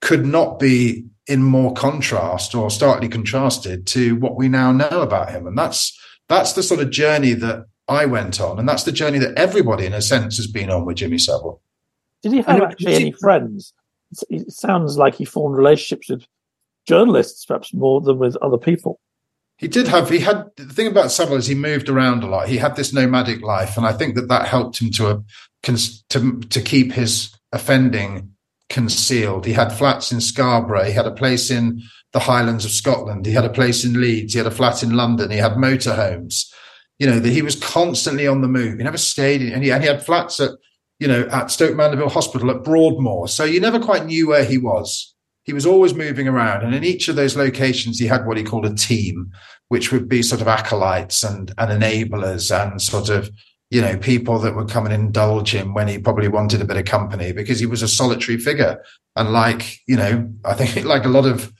could not be in more contrast or starkly contrasted to what we now know about him. And that's that's the sort of journey that I went on, and that's the journey that everybody, in a sense, has been on with Jimmy Savile. Did he have actually any friends? It sounds like he formed relationships with journalists, perhaps more than with other people. He did have. He had the thing about Savile is he moved around a lot. He had this nomadic life, and I think that that helped him to uh, a, to to keep his offending concealed. He had flats in Scarborough. He had a place in the Highlands of Scotland. He had a place in Leeds. He had a flat in London. He had motorhomes you know, that he was constantly on the move. He never stayed in, and he, and he had flats at, you know, at Stoke Mandeville Hospital at Broadmoor. So you never quite knew where he was. He was always moving around. And in each of those locations, he had what he called a team, which would be sort of acolytes and, and enablers and sort of, you know, people that would come and indulge him when he probably wanted a bit of company because he was a solitary figure. And like, you know, I think like a lot of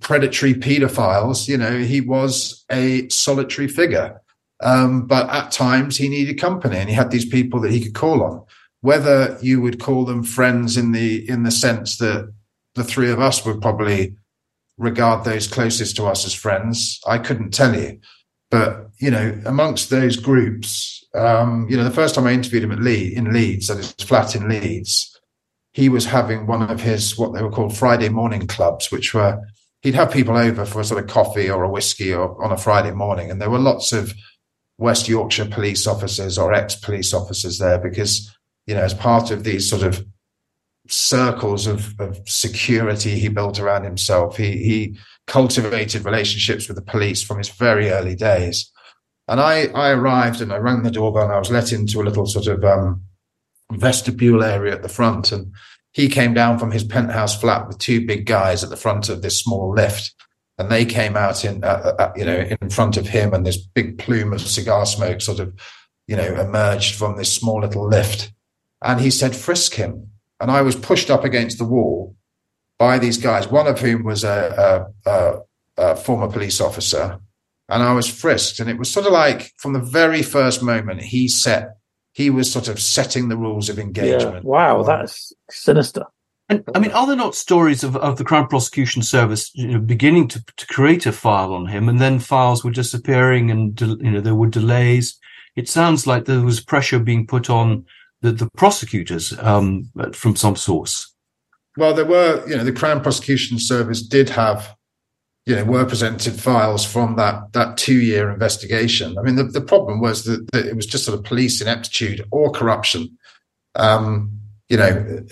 predatory pedophiles, you know, he was a solitary figure. Um, but at times he needed company and he had these people that he could call on. Whether you would call them friends in the in the sense that the three of us would probably regard those closest to us as friends, I couldn't tell you. But you know, amongst those groups, um, you know, the first time I interviewed him at Lee in Leeds, at his flat in Leeds, he was having one of his what they were called Friday morning clubs, which were he'd have people over for a sort of coffee or a whiskey or on a Friday morning, and there were lots of West Yorkshire police officers or ex police officers there because, you know, as part of these sort of circles of, of security he built around himself, he, he cultivated relationships with the police from his very early days. And I, I arrived and I rang the doorbell and I was let into a little sort of um, vestibule area at the front. And he came down from his penthouse flat with two big guys at the front of this small lift. And they came out in uh, uh, you know in front of him and this big plume of cigar smoke sort of you know emerged from this small little lift. And he said frisk him. And i was pushed up against the wall by these guys one of whom was a, a, a, a former police officer and i was frisked and it was sort of like from the very first moment he set he was sort of setting the rules of engagement yeah. wow that's sinister and I mean, are there not stories of, of the Crown Prosecution Service you know, beginning to, to create a file on him and then files were disappearing and, you know, there were delays? It sounds like there was pressure being put on the, the prosecutors um, from some source. Well, there were, you know, the Crown Prosecution Service did have, you know, were presented files from that that two year investigation. I mean, the, the problem was that, that, it was just sort of police ineptitude or corruption. Um, you know,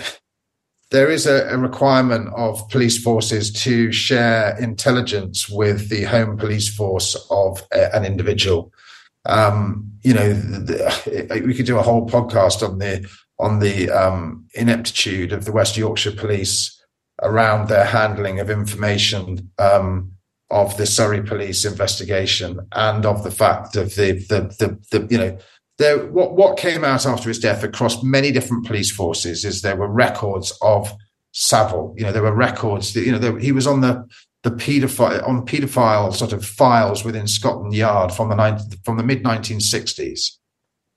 there is a, a, requirement of police forces to share intelligence with the home police force of a, an individual. Um, you know, the, the, we could do a whole podcast on the on the um, ineptitude of the West Yorkshire Police around their handling of information um, of the Surrey Police investigation and of the fact of the the the, the you know there what what came out after his death across many different police forces is there were records of Savile. You know, there were records. That, you know, there, he was on the the paedophile on paedophile sort of files within Scotland Yard from the 19, from the mid 1960s,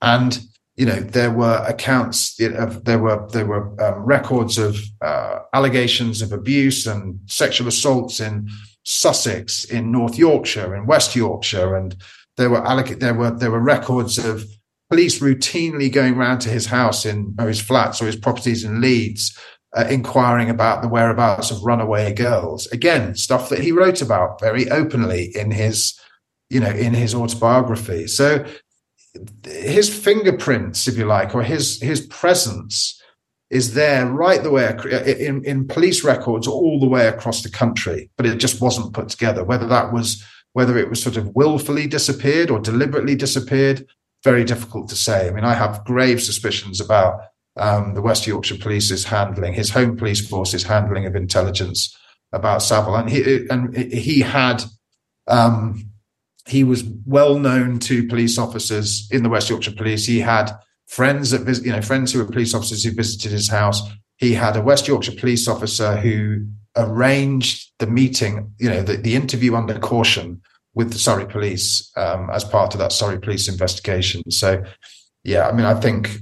and you know there were accounts of there were there were um, records of uh, allegations of abuse and sexual assaults in Sussex, in North Yorkshire, in West Yorkshire, and there were there were there were records of police routinely going round to his house in or his flats or his properties in Leeds, uh, inquiring about the whereabouts of runaway girls. Again, stuff that he wrote about very openly in his, you know, in his autobiography. So his fingerprints, if you like, or his his presence is there right the way in, in police records all the way across the country, but it just wasn't put together. Whether that was whether it was sort of willfully disappeared or deliberately disappeared, very difficult to say. I mean, I have grave suspicions about um, the West Yorkshire Police's handling, his home police force's handling of intelligence about Savile, and he and he had. Um, he was well known to police officers in the West Yorkshire Police. He had friends that visit, you know, friends who were police officers who visited his house. He had a West Yorkshire police officer who arranged the meeting, you know, the, the interview under caution with the Surrey police um, as part of that Surrey police investigation. So, yeah, I mean, I think,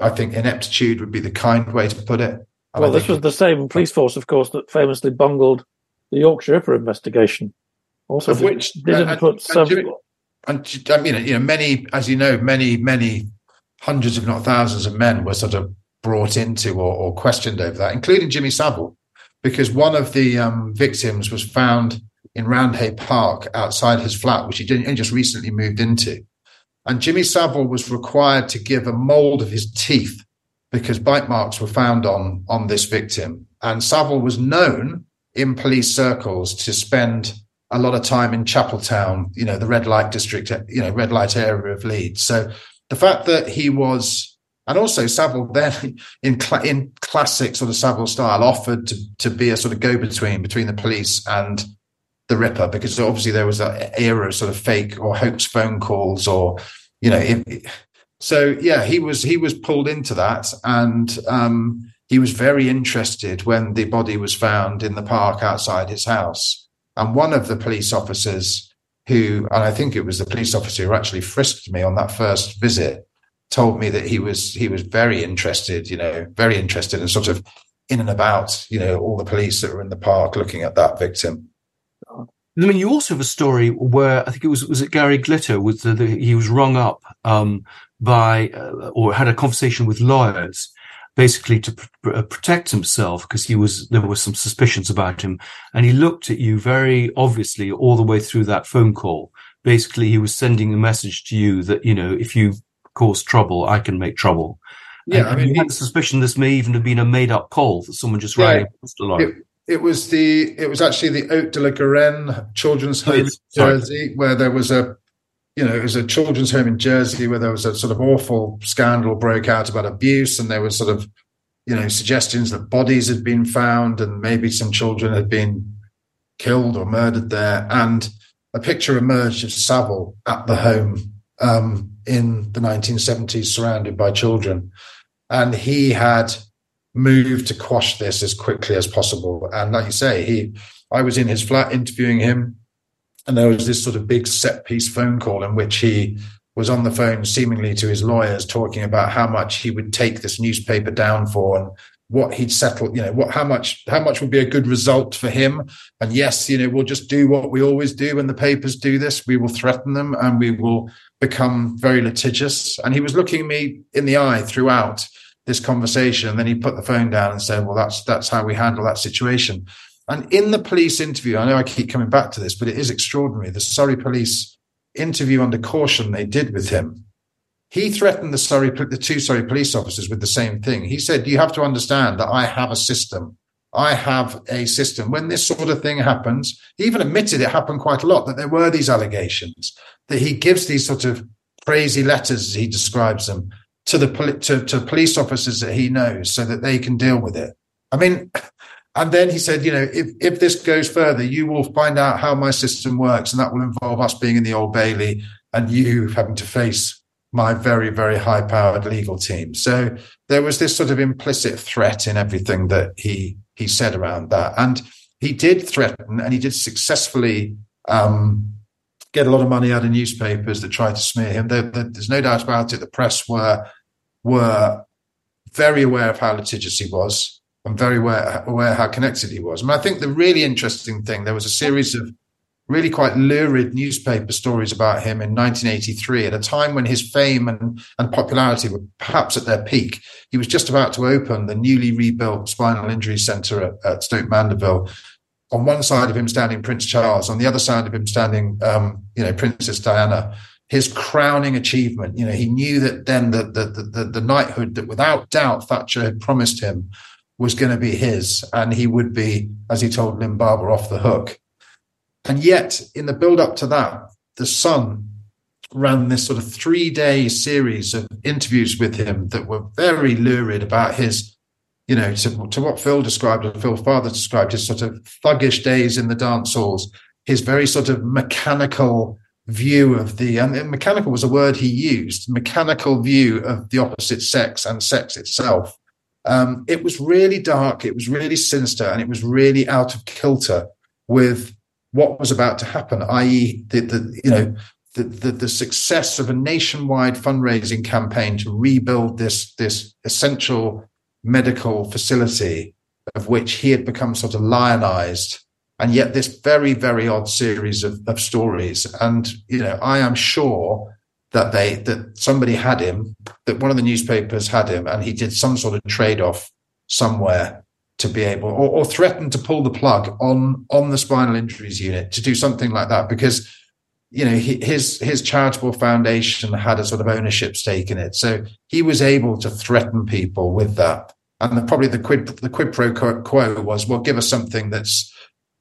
I think ineptitude would be the kind way to put it. Well, this was the same police force, of course, that famously bungled the Yorkshire Ripper investigation. Also, of which didn't and, put some. And, I mean, you know, many, as you know, many, many hundreds, if not thousands, of men were sort of brought into or, or questioned over that, including Jimmy Savile, because one of the um, victims was found in Roundhay Park outside his flat, which he didn't, just recently moved into. And Jimmy Savile was required to give a mold of his teeth because bite marks were found on, on this victim. And Savile was known in police circles to spend a lot of time in Chapeltown, you know, the red light district, you know, red light area of Leeds. So the fact that he was, and also Savile then in cl- in classic sort of Savile style, offered to to be a sort of go between between the police and the Ripper, because obviously there was an era of sort of fake or hoax phone calls, or you know, if, so yeah, he was he was pulled into that, and um, he was very interested when the body was found in the park outside his house, and one of the police officers who, and I think it was the police officer who actually frisked me on that first visit, told me that he was he was very interested, you know, very interested in sort of in and about, you know, all the police that were in the park looking at that victim. I mean, you also have a story where I think it was was it Gary Glitter was the, the, he was rung up um, by uh, or had a conversation with lawyers basically to pr- uh, protect himself because he was there were some suspicions about him. And he looked at you very obviously all the way through that phone call. Basically he was sending a message to you that you know if you cause trouble i can make trouble. Yeah and, I mean, you had the suspicion this may even have been a made up call that someone just yeah, rang it, it was the it was actually the Haut de la Garenne children's home in Jersey where there was a you know, it was a children's home in Jersey where there was a sort of awful scandal broke out about abuse, and there was sort of, you know, suggestions that bodies had been found and maybe some children had been killed or murdered there. And a picture emerged of Savile at the home um, in the 1970s, surrounded by children, and he had moved to quash this as quickly as possible. And like you say, he, I was in his flat interviewing him and there was this sort of big set piece phone call in which he was on the phone seemingly to his lawyers talking about how much he would take this newspaper down for and what he'd settle, you know, what how much how much would be a good result for him. And yes, you know, we'll just do what we always do when the papers do this. We will threaten them and we will become very litigious. And he was looking me in the eye throughout this conversation. And then he put the phone down and said, Well, that's that's how we handle that situation. And in the police interview, I know I keep coming back to this, but it is extraordinary. The Surrey police interview under caution they did with him. He threatened the Surrey, the two Surrey police officers with the same thing. He said, "You have to understand that I have a system. I have a system. When this sort of thing happens, he even admitted it happened quite a lot. That there were these allegations. That he gives these sort of crazy letters, as he describes them, to the to, to police officers that he knows, so that they can deal with it. I mean, and then he said, you know, if, if this goes further, you will find out how my system works, and that will involve us being in the Old Bailey and you having to face my very, very high powered legal team. So there was this sort of implicit threat in everything that he he said around that. And he did threaten and he did successfully um, get a lot of money out of newspapers that tried to smear him. There, there, there's no doubt about it. The press were were very aware of how litigious he was. I'm very aware, aware how connected he was. I mean, I think the really interesting thing, there was a series of really quite lurid newspaper stories about him in 1983 at a time when his fame and, and popularity were perhaps at their peak. He was just about to open the newly rebuilt spinal injury centre at, at Stoke Mandeville. On one side of him standing Prince Charles, on the other side of him standing, um, you know, Princess Diana. his crowning achievement. You know, he knew that then the the the, the knighthood that without doubt Thatcher had promised him was going to be his, and he would be, as he told Barber, off the hook. And yet, in the build up to that, the Sun ran this sort of three day series of interviews with him that were very lurid about his, you know, to, to what Phil described, or Phil Father described, his sort of thuggish days in the dance halls, his very sort of mechanical view of the, and mechanical was a word he used, mechanical view of the opposite sex and sex itself. Um, it was really dark, it was really sinister, and it was really out of kilter with what was about to happen, i.e., the, the you know the, the, the success of a nationwide fundraising campaign to rebuild this this essential medical facility of which he had become sort of lionized and yet this very very odd series of, of stories and you know i am sure that they that somebody had him that one of the newspapers had him and he did some sort of trade-off somewhere to be able or, or threatened to pull the plug on on the spinal injuries unit to do something like that because you know he, his his charitable foundation had a sort of ownership stake in it. So he was able to threaten people with that. And the, probably the quid the quid pro quo was well give us something that's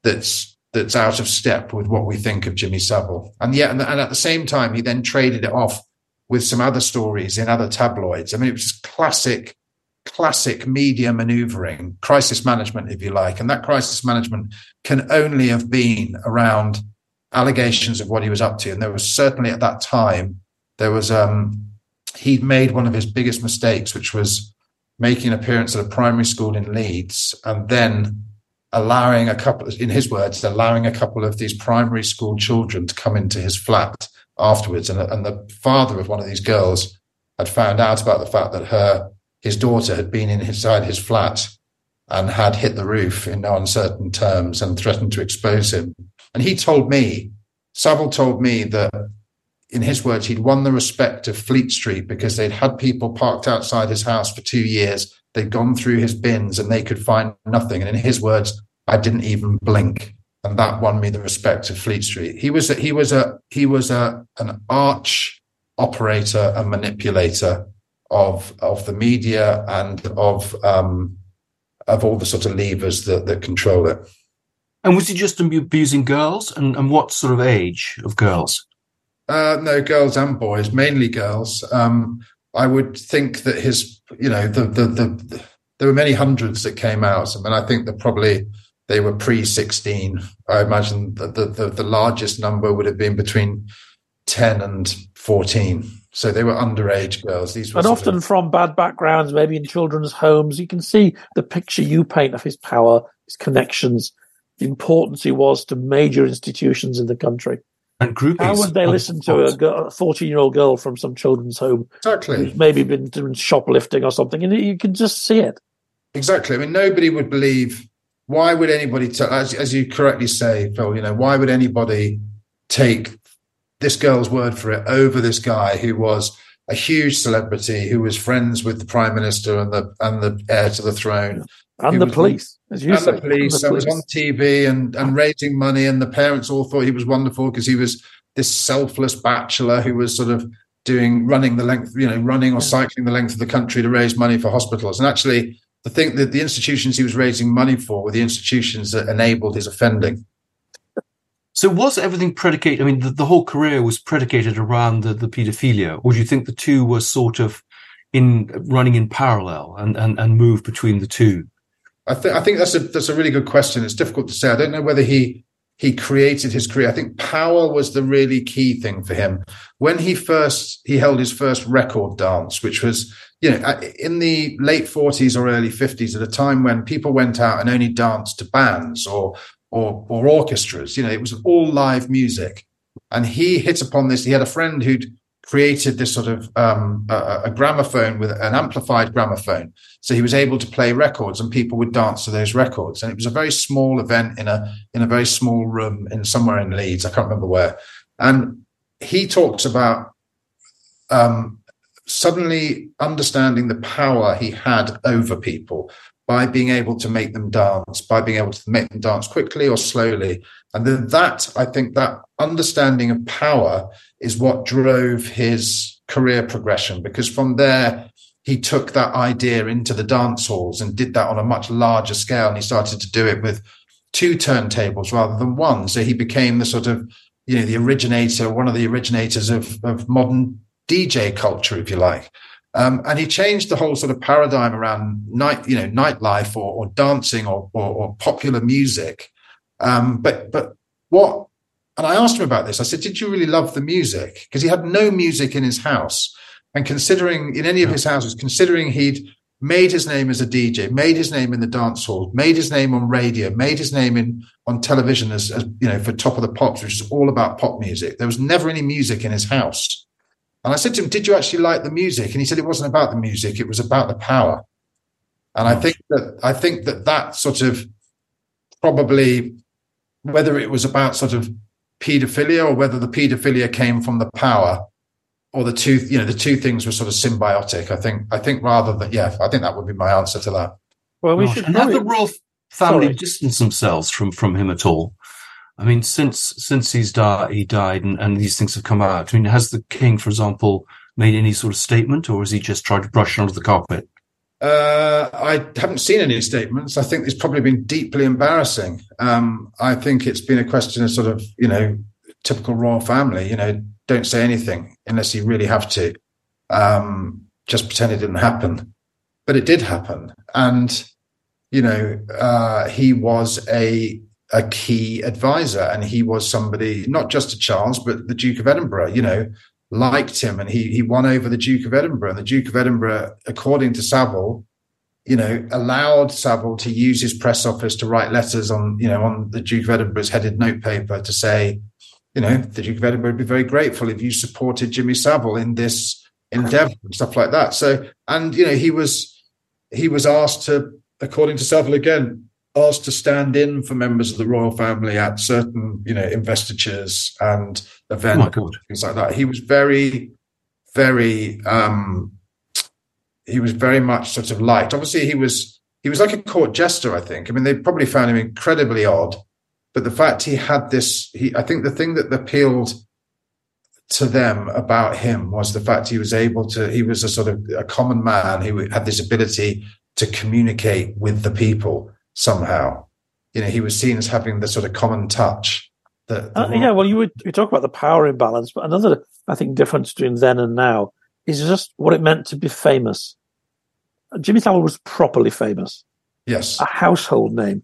that's that's out of step with what we think of Jimmy Savile. And yet, and, at the same time, he then traded it off with some other stories in other tabloids. I mean, it was just classic, classic media maneuvering, crisis management, if you like. And that crisis management can only have been around allegations of what he was up to. And there was certainly at that time, there was, um, he'd made one of his biggest mistakes, which was making an appearance at a primary school in Leeds and then allowing a couple, in his words, allowing a couple of these primary school children to come into his flat afterwards. And, and the father of one of these girls had found out about the fact that her, his daughter had been inside his flat and had hit the roof in no uncertain terms and threatened to expose him. And he told me, Savile told me that in his words, he'd won the respect of Fleet Street because they'd had people parked outside his house for two years They'd gone through his bins and they could find nothing. And in his words, I didn't even blink. And that won me the respect of Fleet Street. He was a, he was a he was a an arch operator and manipulator of of the media and of um, of all the sort of levers that, that control it. And was he just abusing girls? And, and what sort of age of girls? Uh, no, girls and boys, mainly girls. Um, I would think that his, you know, the, the, the, there were many hundreds that came out. I mean, I think that probably they were pre 16. I imagine that the, the, the largest number would have been between 10 and 14. So they were underage girls. These were and often of... from bad backgrounds, maybe in children's homes. You can see the picture you paint of his power, his connections, the importance he was to major institutions in the country. And groupies. How would they listen to a fourteen-year-old girl from some children's home? Exactly. Who's maybe been doing shoplifting or something, and you can just see it. Exactly. I mean, nobody would believe. Why would anybody, t- as, as you correctly say, Phil? You know, why would anybody take this girl's word for it over this guy who was a huge celebrity, who was friends with the prime minister and the and the heir to the throne, and the police? As you and say, the police. I was on TV and, and raising money, and the parents all thought he was wonderful because he was this selfless bachelor who was sort of doing running the length, you know, running or cycling the length of the country to raise money for hospitals. And actually, the thing that the institutions he was raising money for were the institutions that enabled his offending. So was everything predicated? I mean, the, the whole career was predicated around the, the paedophilia, or do you think the two were sort of in running in parallel and, and, and move between the two? I think I think that's a that's a really good question. It's difficult to say. I don't know whether he he created his career. I think power was the really key thing for him. When he first he held his first record dance, which was you know in the late forties or early fifties, at a time when people went out and only danced to bands or or or orchestras. You know, it was all live music. And he hit upon this. He had a friend who'd created this sort of um, a, a, gramophone with an amplified gramophone. So he was able to play records, and people would dance to those records. And it was a very small event in a in a very small room in somewhere in Leeds. I can't remember where. And he talks about um, suddenly understanding the power he had over people. by being able to make them dance, by being able to make them dance quickly or slowly. And then that, I think that understanding of power is what drove his career progression because from there, he took that idea into the dance halls and did that on a much larger scale. And he started to do it with two turntables rather than one. So he became the sort of, you know, the originator, one of the originators of, of modern DJ culture, if you like. Um, and he changed the whole sort of paradigm around night, you know, nightlife or, or dancing or, or, or, popular music. Um, but but what? And I asked him about this. I said, "Did you really love the music?" Because he had no music in his house. And considering in any of his houses, considering he'd made his name as a DJ, made his name in the dance hall, made his name on radio, made his name in on television as, as you know for Top of the Pops, which is all about pop music. There was never any music in his house. And I said to him, "Did you actually like the music?" And he said, "It wasn't about the music; it was about the power." And I think that I think that that sort of probably whether it was about sort of paedophilia or whether the paedophilia came from the power or the two you know the two things were sort of symbiotic. I think i think rather that yeah i think that would be my answer to that. Well we should and have the royal family Sorry. distance themselves from from him at all. I mean since since he's died he died and, and these things have come out i mean has the king for example made any sort of statement or has he just tried to brush it under the carpet uh, I haven't seen any statements. I think it's probably been deeply embarrassing. Um, I think it's been a question of sort of, you know, typical royal family. You know, don't say anything unless you really have to. Um, just pretend it didn't happen. But it did happen. And, you know, uh, he was a a key advisor and he was somebody, not just to Charles, but the Duke of Edinburgh, you know, liked him and he he won over the Duke of Edinburgh. And the Duke of Edinburgh, according to Savile, you know, allowed Savile to use his press office to write letters on, you know, on the Duke of Edinburgh's headed notepaper to say, you know, the Duke of Edinburgh would be very grateful if you supported Jimmy Savile in this endeavor and stuff like that. So, and you know, he was he was asked to, according to Savile again, asked to stand in for members of the royal family at certain, you know, investitures and events, oh things like that. He was very, very um he was very much sort of liked. Obviously, he was he was like a court jester, I think. I mean, they probably found him incredibly odd but the fact he had this, he, I think the thing that appealed to them about him was the fact he was able to, he was a sort of a common man who had this ability to communicate with the people somehow. You know, he was seen as having the sort of common touch. That, uh, yeah, well, you would you talk about the power imbalance, but another, I think, difference between then and now is just what it meant to be famous. Jimmy Savile was properly famous. Yes. A household name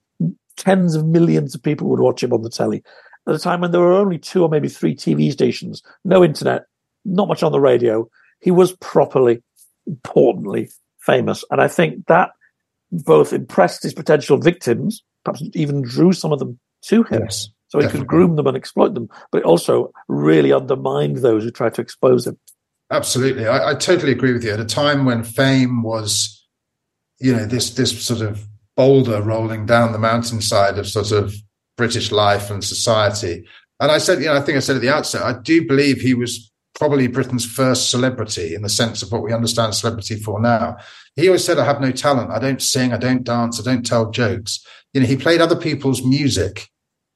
tens of millions of people would watch him on the telly at a time when there were only two or maybe three TV stations, no internet, not much on the radio. He was properly, importantly famous. And I think that both impressed his potential victims, perhaps even drew some of them to him. Yes, so he definitely. could groom them and exploit them, but it also really undermined those who tried to expose him. Absolutely. I, I totally agree with you. At a time when fame was, you know, this this sort of boulder rolling down the mountainside of sort of British life and society. And I said, you know, I think I said at the outset, I do believe he was probably Britain's first celebrity in the sense of what we understand celebrity for now. He always said, I have no talent. I don't sing. I don't dance. I don't tell jokes. You know, he played other people's music.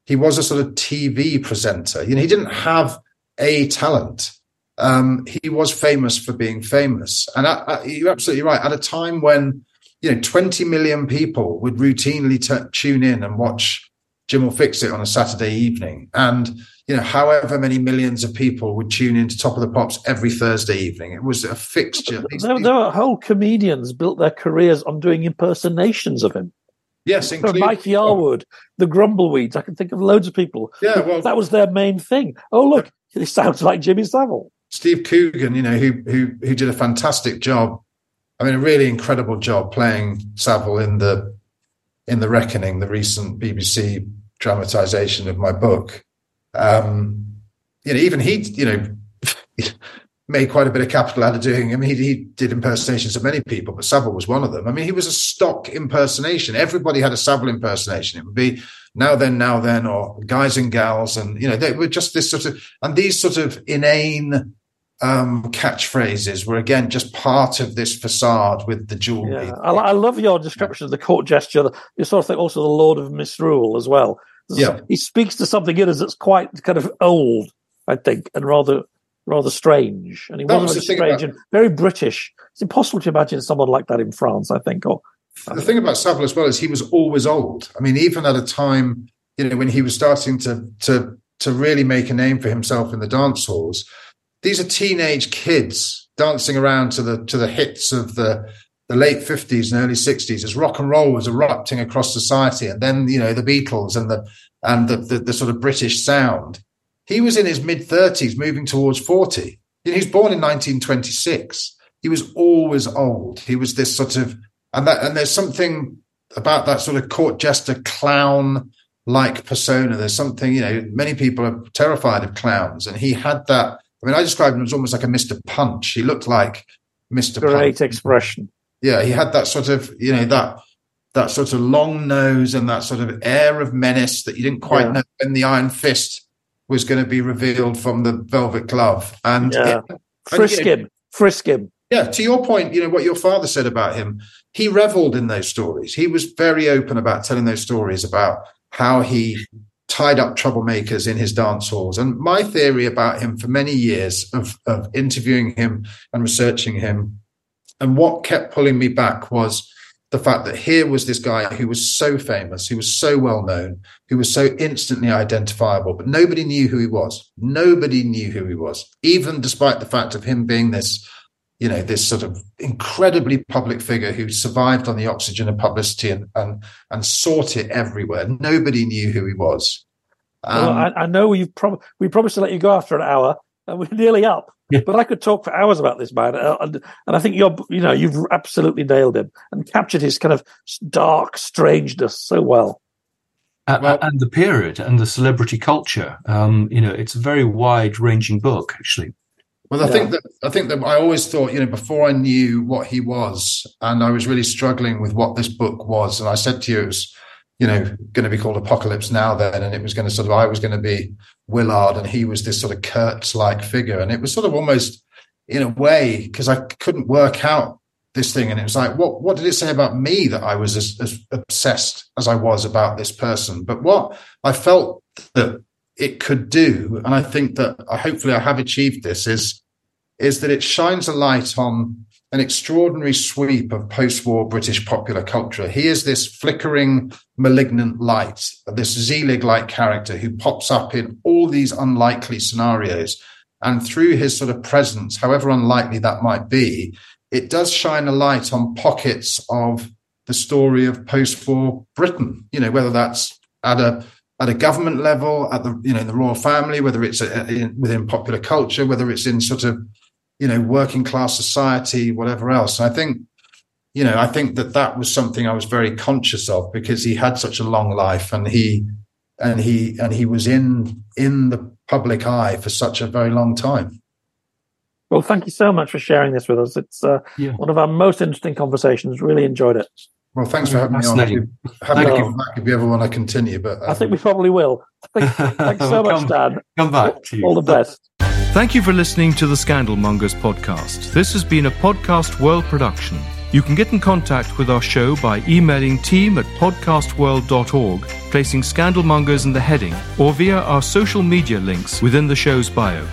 He was a sort of TV presenter. You know, he didn't have a talent. Um, he was famous for being famous. And I, I, you're absolutely right. At a time when you know, 20 million people would routinely t- tune in and watch Jim'll Fix It on a Saturday evening. And, you know, however many millions of people would tune into Top of the Pops every Thursday evening. It was a fixture. There, there were whole comedians built their careers on doing impersonations of him. Yes, including Mike Yarwood, the Grumbleweeds. I can think of loads of people. Yeah, well, that was their main thing. Oh, look, he sounds like Jimmy Savile. Steve Coogan, you know, who who who did a fantastic job I mean, a really incredible job playing Savile in the in the Reckoning, the recent BBC dramatization of my book. Um, you know, even he, you know, made quite a bit of capital out of doing. I mean, he, he, did impersonations of many people, but Savile was one of them. I mean, he was a stock impersonation. Everybody had a Savile impersonation. It would be now then, now then, or guys and gals, and you know, they were just this sort of and these sort of inane um, catchphrases were again just part of this facade with the jewelry. Yeah. I, I, love your description of the court gesture. You sort of think also the Lord of Misrule as well. Yeah. He speaks to something in us that's quite kind of old, I think, and rather rather strange. And he That was, very strange about- and very British. It's impossible to imagine someone like that in France, I think. Or the thing about Savile as well is he was always old. I mean, even at a time, you know, when he was starting to to to really make a name for himself in the dance halls, these are teenage kids dancing around to the to the hits of the the late fifties and early sixties as rock and roll was erupting across society, and then you know the Beatles and the and the the, the sort of British sound. He was in his mid thirties, moving towards forty. You know, he was born in 1926. He was always old. He was this sort of and that and there's something about that sort of court jester clown like persona. There's something, you know, many people are terrified of clowns, and he had that. I mean, I described him as almost like a Mr. Punch. He looked like Mr. great Punch. expression. Yeah, he had that sort of, you know, that that sort of long nose and that sort of air of menace that you didn't quite Yeah. know when the Iron Fist was going to be revealed from the velvet glove. And Yeah. and, Frisk know, him, frisk him. yeah, to your point, you know, what your father said about him, he reveled in those stories. He was very open about telling those stories about how he tied up troublemakers in his dance halls. And my theory about him for many years of, of interviewing him and researching him, and what kept pulling me back was the fact that here was this guy who was so famous, who was so well known, who was so instantly identifiable, but nobody knew who he was. Nobody knew who he was, even despite the fact of him being this you know, this sort of incredibly public figure who survived on the oxygen of publicity and and, and sought it everywhere. Nobody knew who he was. well, Um, I, I know you've prom- we promised to let you go after an hour, and we're nearly up. Yeah. But I could talk for hours about this man, uh, and, and I think you're, you know, you've absolutely nailed him and captured his kind of dark strangeness so well. A- Well- and the period and the celebrity culture. Um, you know, it's a very wide-ranging book, actually. Well, I Yeah. think that I think that I always thought, you know, before I knew what he was, and I was really struggling with what this book was, and I said to you, it was, you know, going to be called Apocalypse Now then, and it was going to sort of, I was going to be Willard, and he was this sort of Kurtz-like figure, and it was sort of almost, in a way, because I couldn't work out this thing, and it was like, what what did it say about me that I was as, as obsessed as I was about this person? But what I felt that it could do, and I think that I hopefully I have achieved this, is is that it shines a light on an extraordinary sweep of post-war British popular culture. He is this flickering, malignant light, this Zelig-like character who pops up in all these unlikely scenarios. And through his sort of presence, however unlikely that might be, it does shine a light on pockets of the story of post-war Britain. You know, whether that's at a at a government level, at the you know in the royal family, whether it's uh, in, within popular culture, whether it's in sort of you know working class society, whatever else. And I think you know I think that that was something I was very conscious of because he had such a long life and he and he and he was in in the public eye for such a very long time. Well, thank you so much for sharing this with us. It's uh, Yeah. one of our most interesting conversations. Really enjoyed it. Well, thanks for having me on. Fascinating. Happy to Thank come back if you ever want to continue. But I think um, we probably will. Thanks so much, come, Dan. Come back to you. All the best. Thank you for listening to the Scandalmongers podcast. This has been a Podcast World production. You can get in contact with our show by emailing team at podcastworld.org, placing Scandalmongers in the heading, or via our social media links within the show's bio.